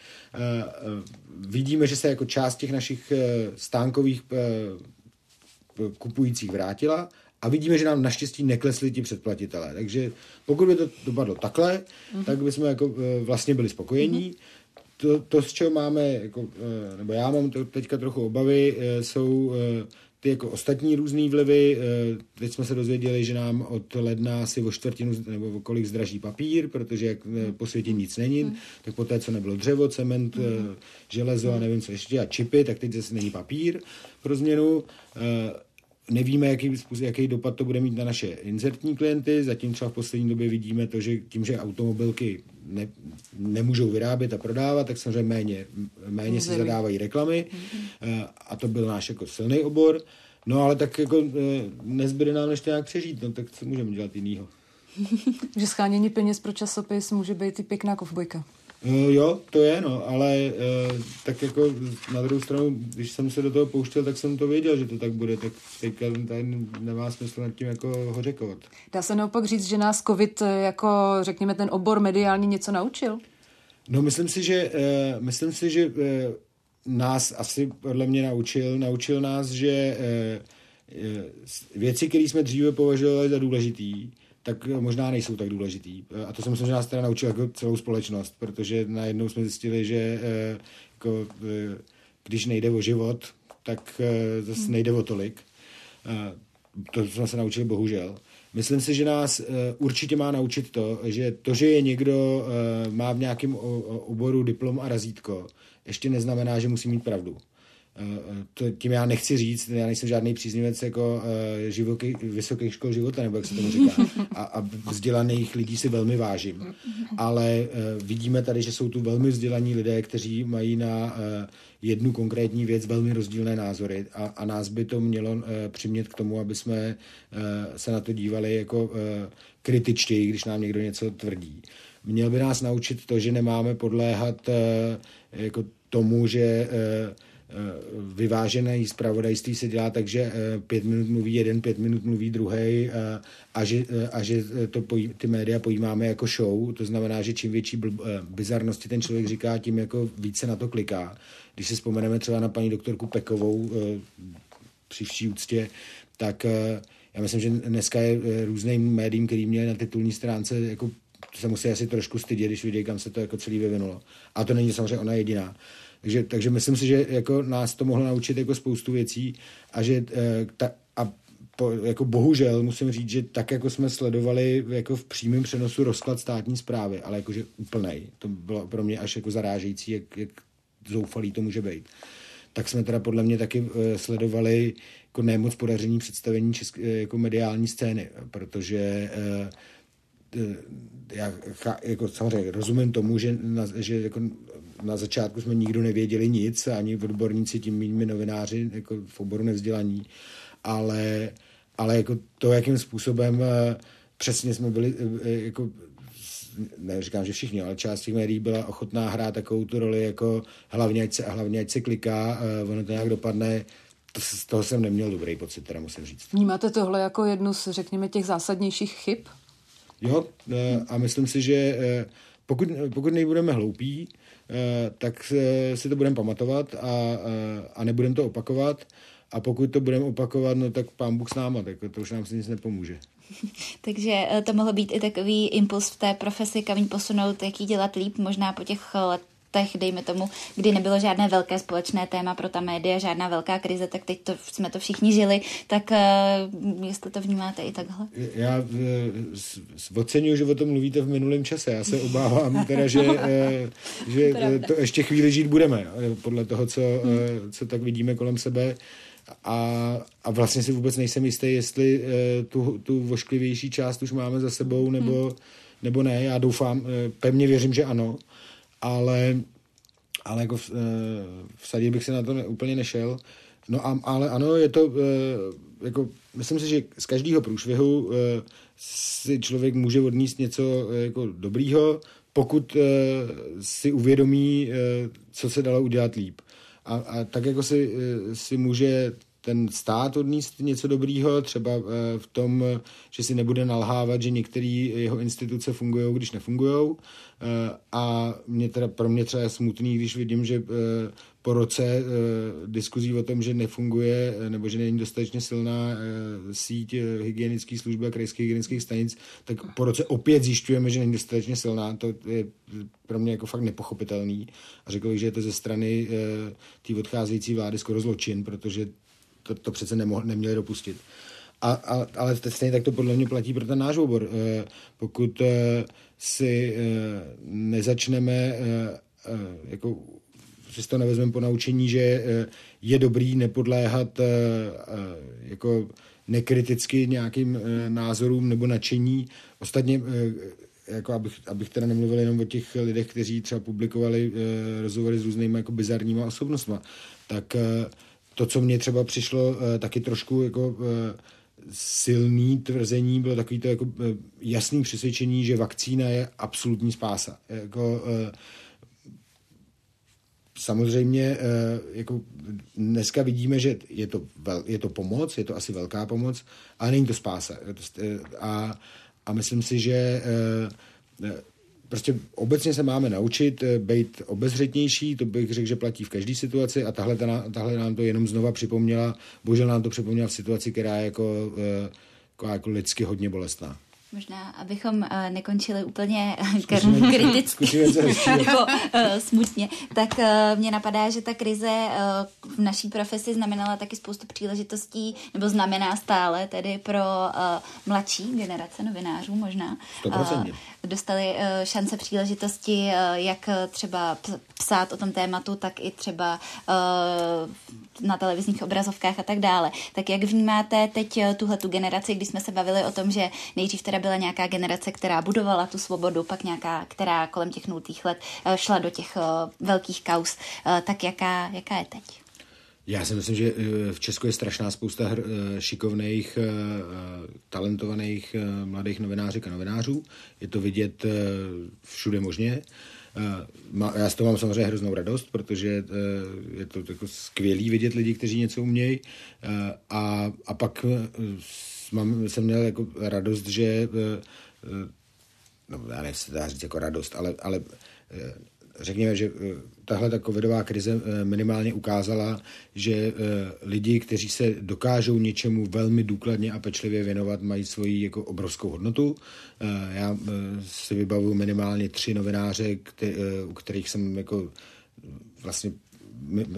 Vidíme, že se jako část těch našich stánkových kupujících vrátila, a vidíme, že nám naštěstí neklesli ti předplatitelé. Takže pokud by to dopadlo takhle, mm-hmm. tak bychom jako vlastně byli spokojení. Mm-hmm. To, to, z čeho máme, jako, nebo já mám to teďka trochu obavy, jsou ty jako ostatní různé vlivy. Eh, teď jsme se dozvěděli, že nám od ledna asi o čtvrtinu nebo o kolik zdraží papír, protože jak eh, po světě nic není, hmm. tak poté, co nebylo dřevo, cement, hmm. železo a nevím co ještě a čipy, tak teď zase není papír pro změnu. Nevíme, jaký, jaký dopad to bude mít na naše inzertní klienty, zatím třeba v poslední době vidíme to, že tím, že automobilky ne, nemůžou vyrábět a prodávat, tak samozřejmě méně, méně si zadávají reklamy mm-hmm. a to byl náš jako silný obor. No ale tak jako eh, nezbyde nám než nějak přežít, no tak co můžeme dělat jinýho.
že schánění peněz pro časopis může být i pěkná kovbojka.
Uh, jo, to je, no, ale uh, tak jako na druhou stranu, když jsem se do toho pouštěl, tak jsem to věděl, že to tak bude, tak teďka tady nemá smysl nad tím jako hořekovat.
Dá se naopak říct, že nás covid jako, řekněme, ten obor mediální něco naučil?
No, myslím si, že, uh, myslím si, že uh, nás asi podle mě naučil, naučil nás, že uh, věci, které jsme dříve považovali za důležitý, tak možná nejsou tak důležitý. A to jsem myslím, že nás teda naučil jako celou společnost, protože najednou jsme zjistili, že eh, jako, eh, když nejde o život, tak eh, zase hmm. nejde o tolik. To jsme se naučili bohužel. Myslím si, že nás určitě má naučit to, že to, že je někdo má v nějakém oboru diplom a razítko, ještě neznamená, že musí mít pravdu. Eh, to, tím já nechci říct, já nejsem žádný příznivec jako uh, živoky, vysokých škol života, nebo jak se tomu říká. A, a vzdělaných lidí si velmi vážím. Ale uh, vidíme tady, že jsou tu velmi vzdělaní lidé, kteří mají na uh, jednu konkrétní věc velmi rozdílné názory a, a nás by to mělo přimět k tomu, aby jsme se na to dívali jako kritičtěji, když nám někdo něco tvrdí. Měl by nás naučit to, že nemáme podléhat jako tomu, že Eh, vyvážené zpravodajství se dělá tak, že eh, pět minut mluví jeden, pět minut mluví druhý eh, a že, a že to pojí, ty média pojímáme jako show, to znamená, že čím větší bizarnosti ten člověk říká, tím jako více na to kliká. Když si vzpomeneme třeba na paní doktorku Pekovou při vší úctě, tak já myslím, že dneska je různým médiím, který měli na titulní stránce jako se musí asi trošku stydět, když vidí, kam se to jako celý vyvinulo. A to není samozřejmě ona jediná. Takže, takže myslím si, že jako nás to mohlo naučit jako spoustu věcí a že eh, ta, a po, jako bohužel musím říct, že tak jako jsme sledovali jako v přímém přenosu rozklad státní zprávy, ale jakože úplnej, to bylo pro mě až jako zarážející, jak, jak zoufalý to může být. Tak jsme teda podle mě taky uh, sledovali jako nemoc podaření představení české, jako mediální scény, protože uh, já jako samozřejmě rozumím tomu, že, že jako na začátku jsme nikdo nevěděli nic, ani odborníci, tím mými novináři jako v oboru nevzdělaní, ale, ale jako to, jakým způsobem eh, přesně jsme byli eh, jako neříkám, že všichni, ale část těch médií byla ochotná hrát takovou tu roli jako hlavně ať se, hlavně ať se kliká, ono to nějak dopadne, to, z toho jsem neměl dobrý pocit, teda musím říct.
Vnímáte tohle jako jednu z, řekněme, těch zásadnějších chyb?
Jo, a myslím si, že pokud, pokud nejbudeme hloupí, Eh, tak si to budeme pamatovat a, eh, a nebudeme to opakovat. A pokud to budeme opakovat, no tak pán Bůh s náma, tak to už nám si nic nepomůže.
Takže eh, to mohlo být i takový impuls v té profesi, kam ji posunout, jak ji dělat líp, možná po těch let letech, dejme tomu, kdy nebylo žádné velké společné téma pro ta média, žádná velká krize, tak teď to, jsme to všichni žili, tak uh, jestli to vnímáte i takhle?
Já uh, oceňuji, že o tom mluvíte v minulém čase. Já se obávám teda, že, uh, že to ještě chvíli žít budeme, podle toho, co, hmm. uh, co tak vidíme kolem sebe. A, a vlastně si vůbec nejsem jistý, jestli uh, tu, tu vošklivější část už máme za sebou, nebo, hmm. nebo ne. Já doufám, uh, pevně věřím, že ano ale, ale jako v, eh, vsadit bych se na to ne, úplně nešel. No a, ale ano, je to, eh, jako, myslím si, že z každého průšvihu eh, si člověk může odníst něco jako dobrýho, pokud si uvědomí, co se dalo udělat líp. A, a tak jako si, si může ten stát odníst něco dobrýho, třeba eh, v tom, že si nebude nalhávat, že některé jeho instituce fungují, když nefungují. A mě teda, pro mě třeba je smutný, když vidím, že po roce diskuzí o tom, že nefunguje nebo že není dostatečně silná síť hygienických služby a krajských hygienických stanic, tak po roce opět zjišťujeme, že není dostatečně silná. To je pro mě jako fakt nepochopitelný. A řekl bych, že je to ze strany té odcházející vlády skoro zločin, protože to, to přece nemoh, neměli dopustit. A, a, ale stejně tak to podle mě platí pro ten náš obor. E, pokud e, si e, nezačneme e, e, jako si to nevezmeme po naučení, že e, je dobrý nepodléhat e, e, jako nekriticky nějakým e, názorům nebo nadšení. Ostatně e, jako abych, abych teda nemluvil jenom o těch lidech, kteří třeba publikovali e, rozhovory s různými jako bizarníma osobnostma, tak e, to, co mě třeba přišlo eh, taky trošku jako eh, silný tvrzení, bylo takový to jako eh, jasný přesvědčení, že vakcína je absolutní spása. Jako, samozřejmě jako dneska vidíme, že je to, je to pomoc, je to asi velká pomoc, ale není to spása. A, a myslím si, že prostě obecně se máme naučit eh, být obezřetnější, to bych řekl, že platí v každé situaci a tahle, tahle nám to jenom znova připomněla, bohužel nám to připomněla v situaci, která je jako, eh, jako, jako lidsky hodně bolestná.
Možná, abychom uh, nekončili úplně eh, kriticky nebo uh, smutně, tak uh, mě napadá, že ta krize uh, v naší profesi znamenala taky spoustu příležitostí, nebo znamená stále tedy pro uh, mladší generace novinářů možná.
Uh,
dostali uh, šance příležitosti, uh, jak třeba psát o tom tématu, tak i třeba uh, na televizních obrazovkách a tak dále. Tak jak vnímáte teď tuhle tu generaci, když jsme se bavili o tom, že nejdřív teda byla nějaká generace, která budovala tu svobodu, pak nějaká, která kolem těch nultých let eh, šla do těch eh, velkých kaus, eh, tak jaká, jaká je teď?
Já si myslím, že v Česku je strašná spousta šikovných, talentovaných mladých novinářek a novinářů. Je to vidět všude možně. Já z toho mám samozřejmě hroznou radost, protože je to jako skvělý vidět lidi, kteří něco umějí. A, a pak mám, jsem měl jako radost, že eh, eh, no, já nechci dá říct jako radost, ale, ale eh, řekněme, že tahle ta covidová krize minimálně ukázala, že lidi, kteří se dokážou něčemu velmi důkladně a pečlivě věnovat, mají svoji jako obrovskou hodnotu. Já si vybavuju minimálně tři novináře, u kterých jsem jako vlastně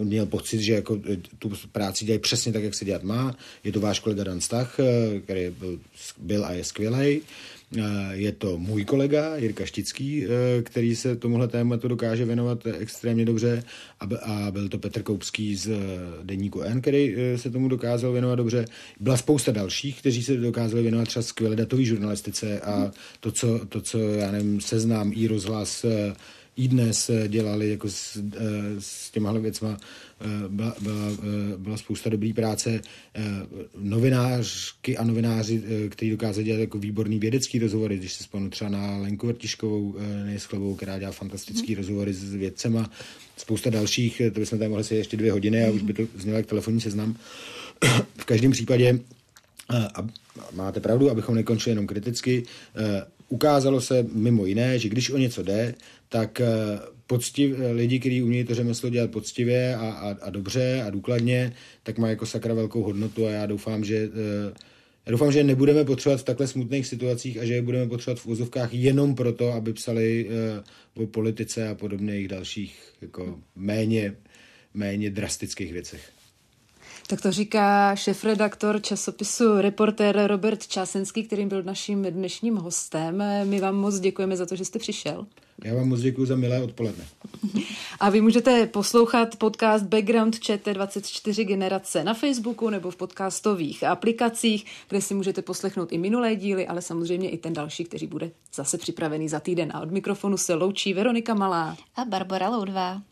měl pocit, že jako e, tu práci dělají přesně tak, jak se dělat má. Je to váš kolega Dan Stach, e, který byl, byl a je skvělý. E, je to můj kolega Jirka Štický, který se tomuhle tématu dokáže věnovat extrémně dobře a byl to Petr Koupský z Deníku N, který se tomu dokázal věnovat dobře. Byla spousta dalších, kteří se dokázali věnovat třeba skvěle datové žurnalistice a to, co, to, co já nevím, seznám i rozhlas i dnes eh, dělali jako s, eh, s těmahle věcma. Eh, byla, byla, byla spousta dobrý práce. Novinářky a novináři, kteří dokázali dělat jako výborný vědecký rozhovory, když se vzpomenu třeba na Lenku Vrtiškovou Nejeschlovou, která dělá fantastický mm. rozhovory s vědcema. Spousta dalších, to bychom tady mohli si ještě dvě hodiny a už by to znělo jak telefonní seznam. v každém případě a máte pravdu, abychom nekončili jenom kriticky, ukázalo se mimo jiné, že když o něco jde, tak eh, poctiv, eh, lidi, kteří umějí to řemeslo dělat poctivě a, a, a dobře a důkladně, tak má jako sakra velkou hodnotu a já doufám, že eh, já doufám, že nebudeme potřebovat v takhle smutných situacích a že je budeme potřebovat v úzovkách jenom proto, aby psali uh, o politice a podobných dalších jako méně, méně drastických věcech.
Tak to říká šefredaktor časopisu Reportér Robert Čásenský, kterým byl naším dnešním hostem. My vám moc děkujeme za to, že jste přišel.
Já vám moc děkuji za milé odpoledne.
A vy můžete poslouchat podcast Background ČT24 generace na Facebooku nebo v podcastových aplikacích, kde si můžete poslechnout i minulé díly, ale samozřejmě i ten další, který bude zase připravený za týden. A od mikrofonu se loučí Veronika Malá
a Barbara Loudvá.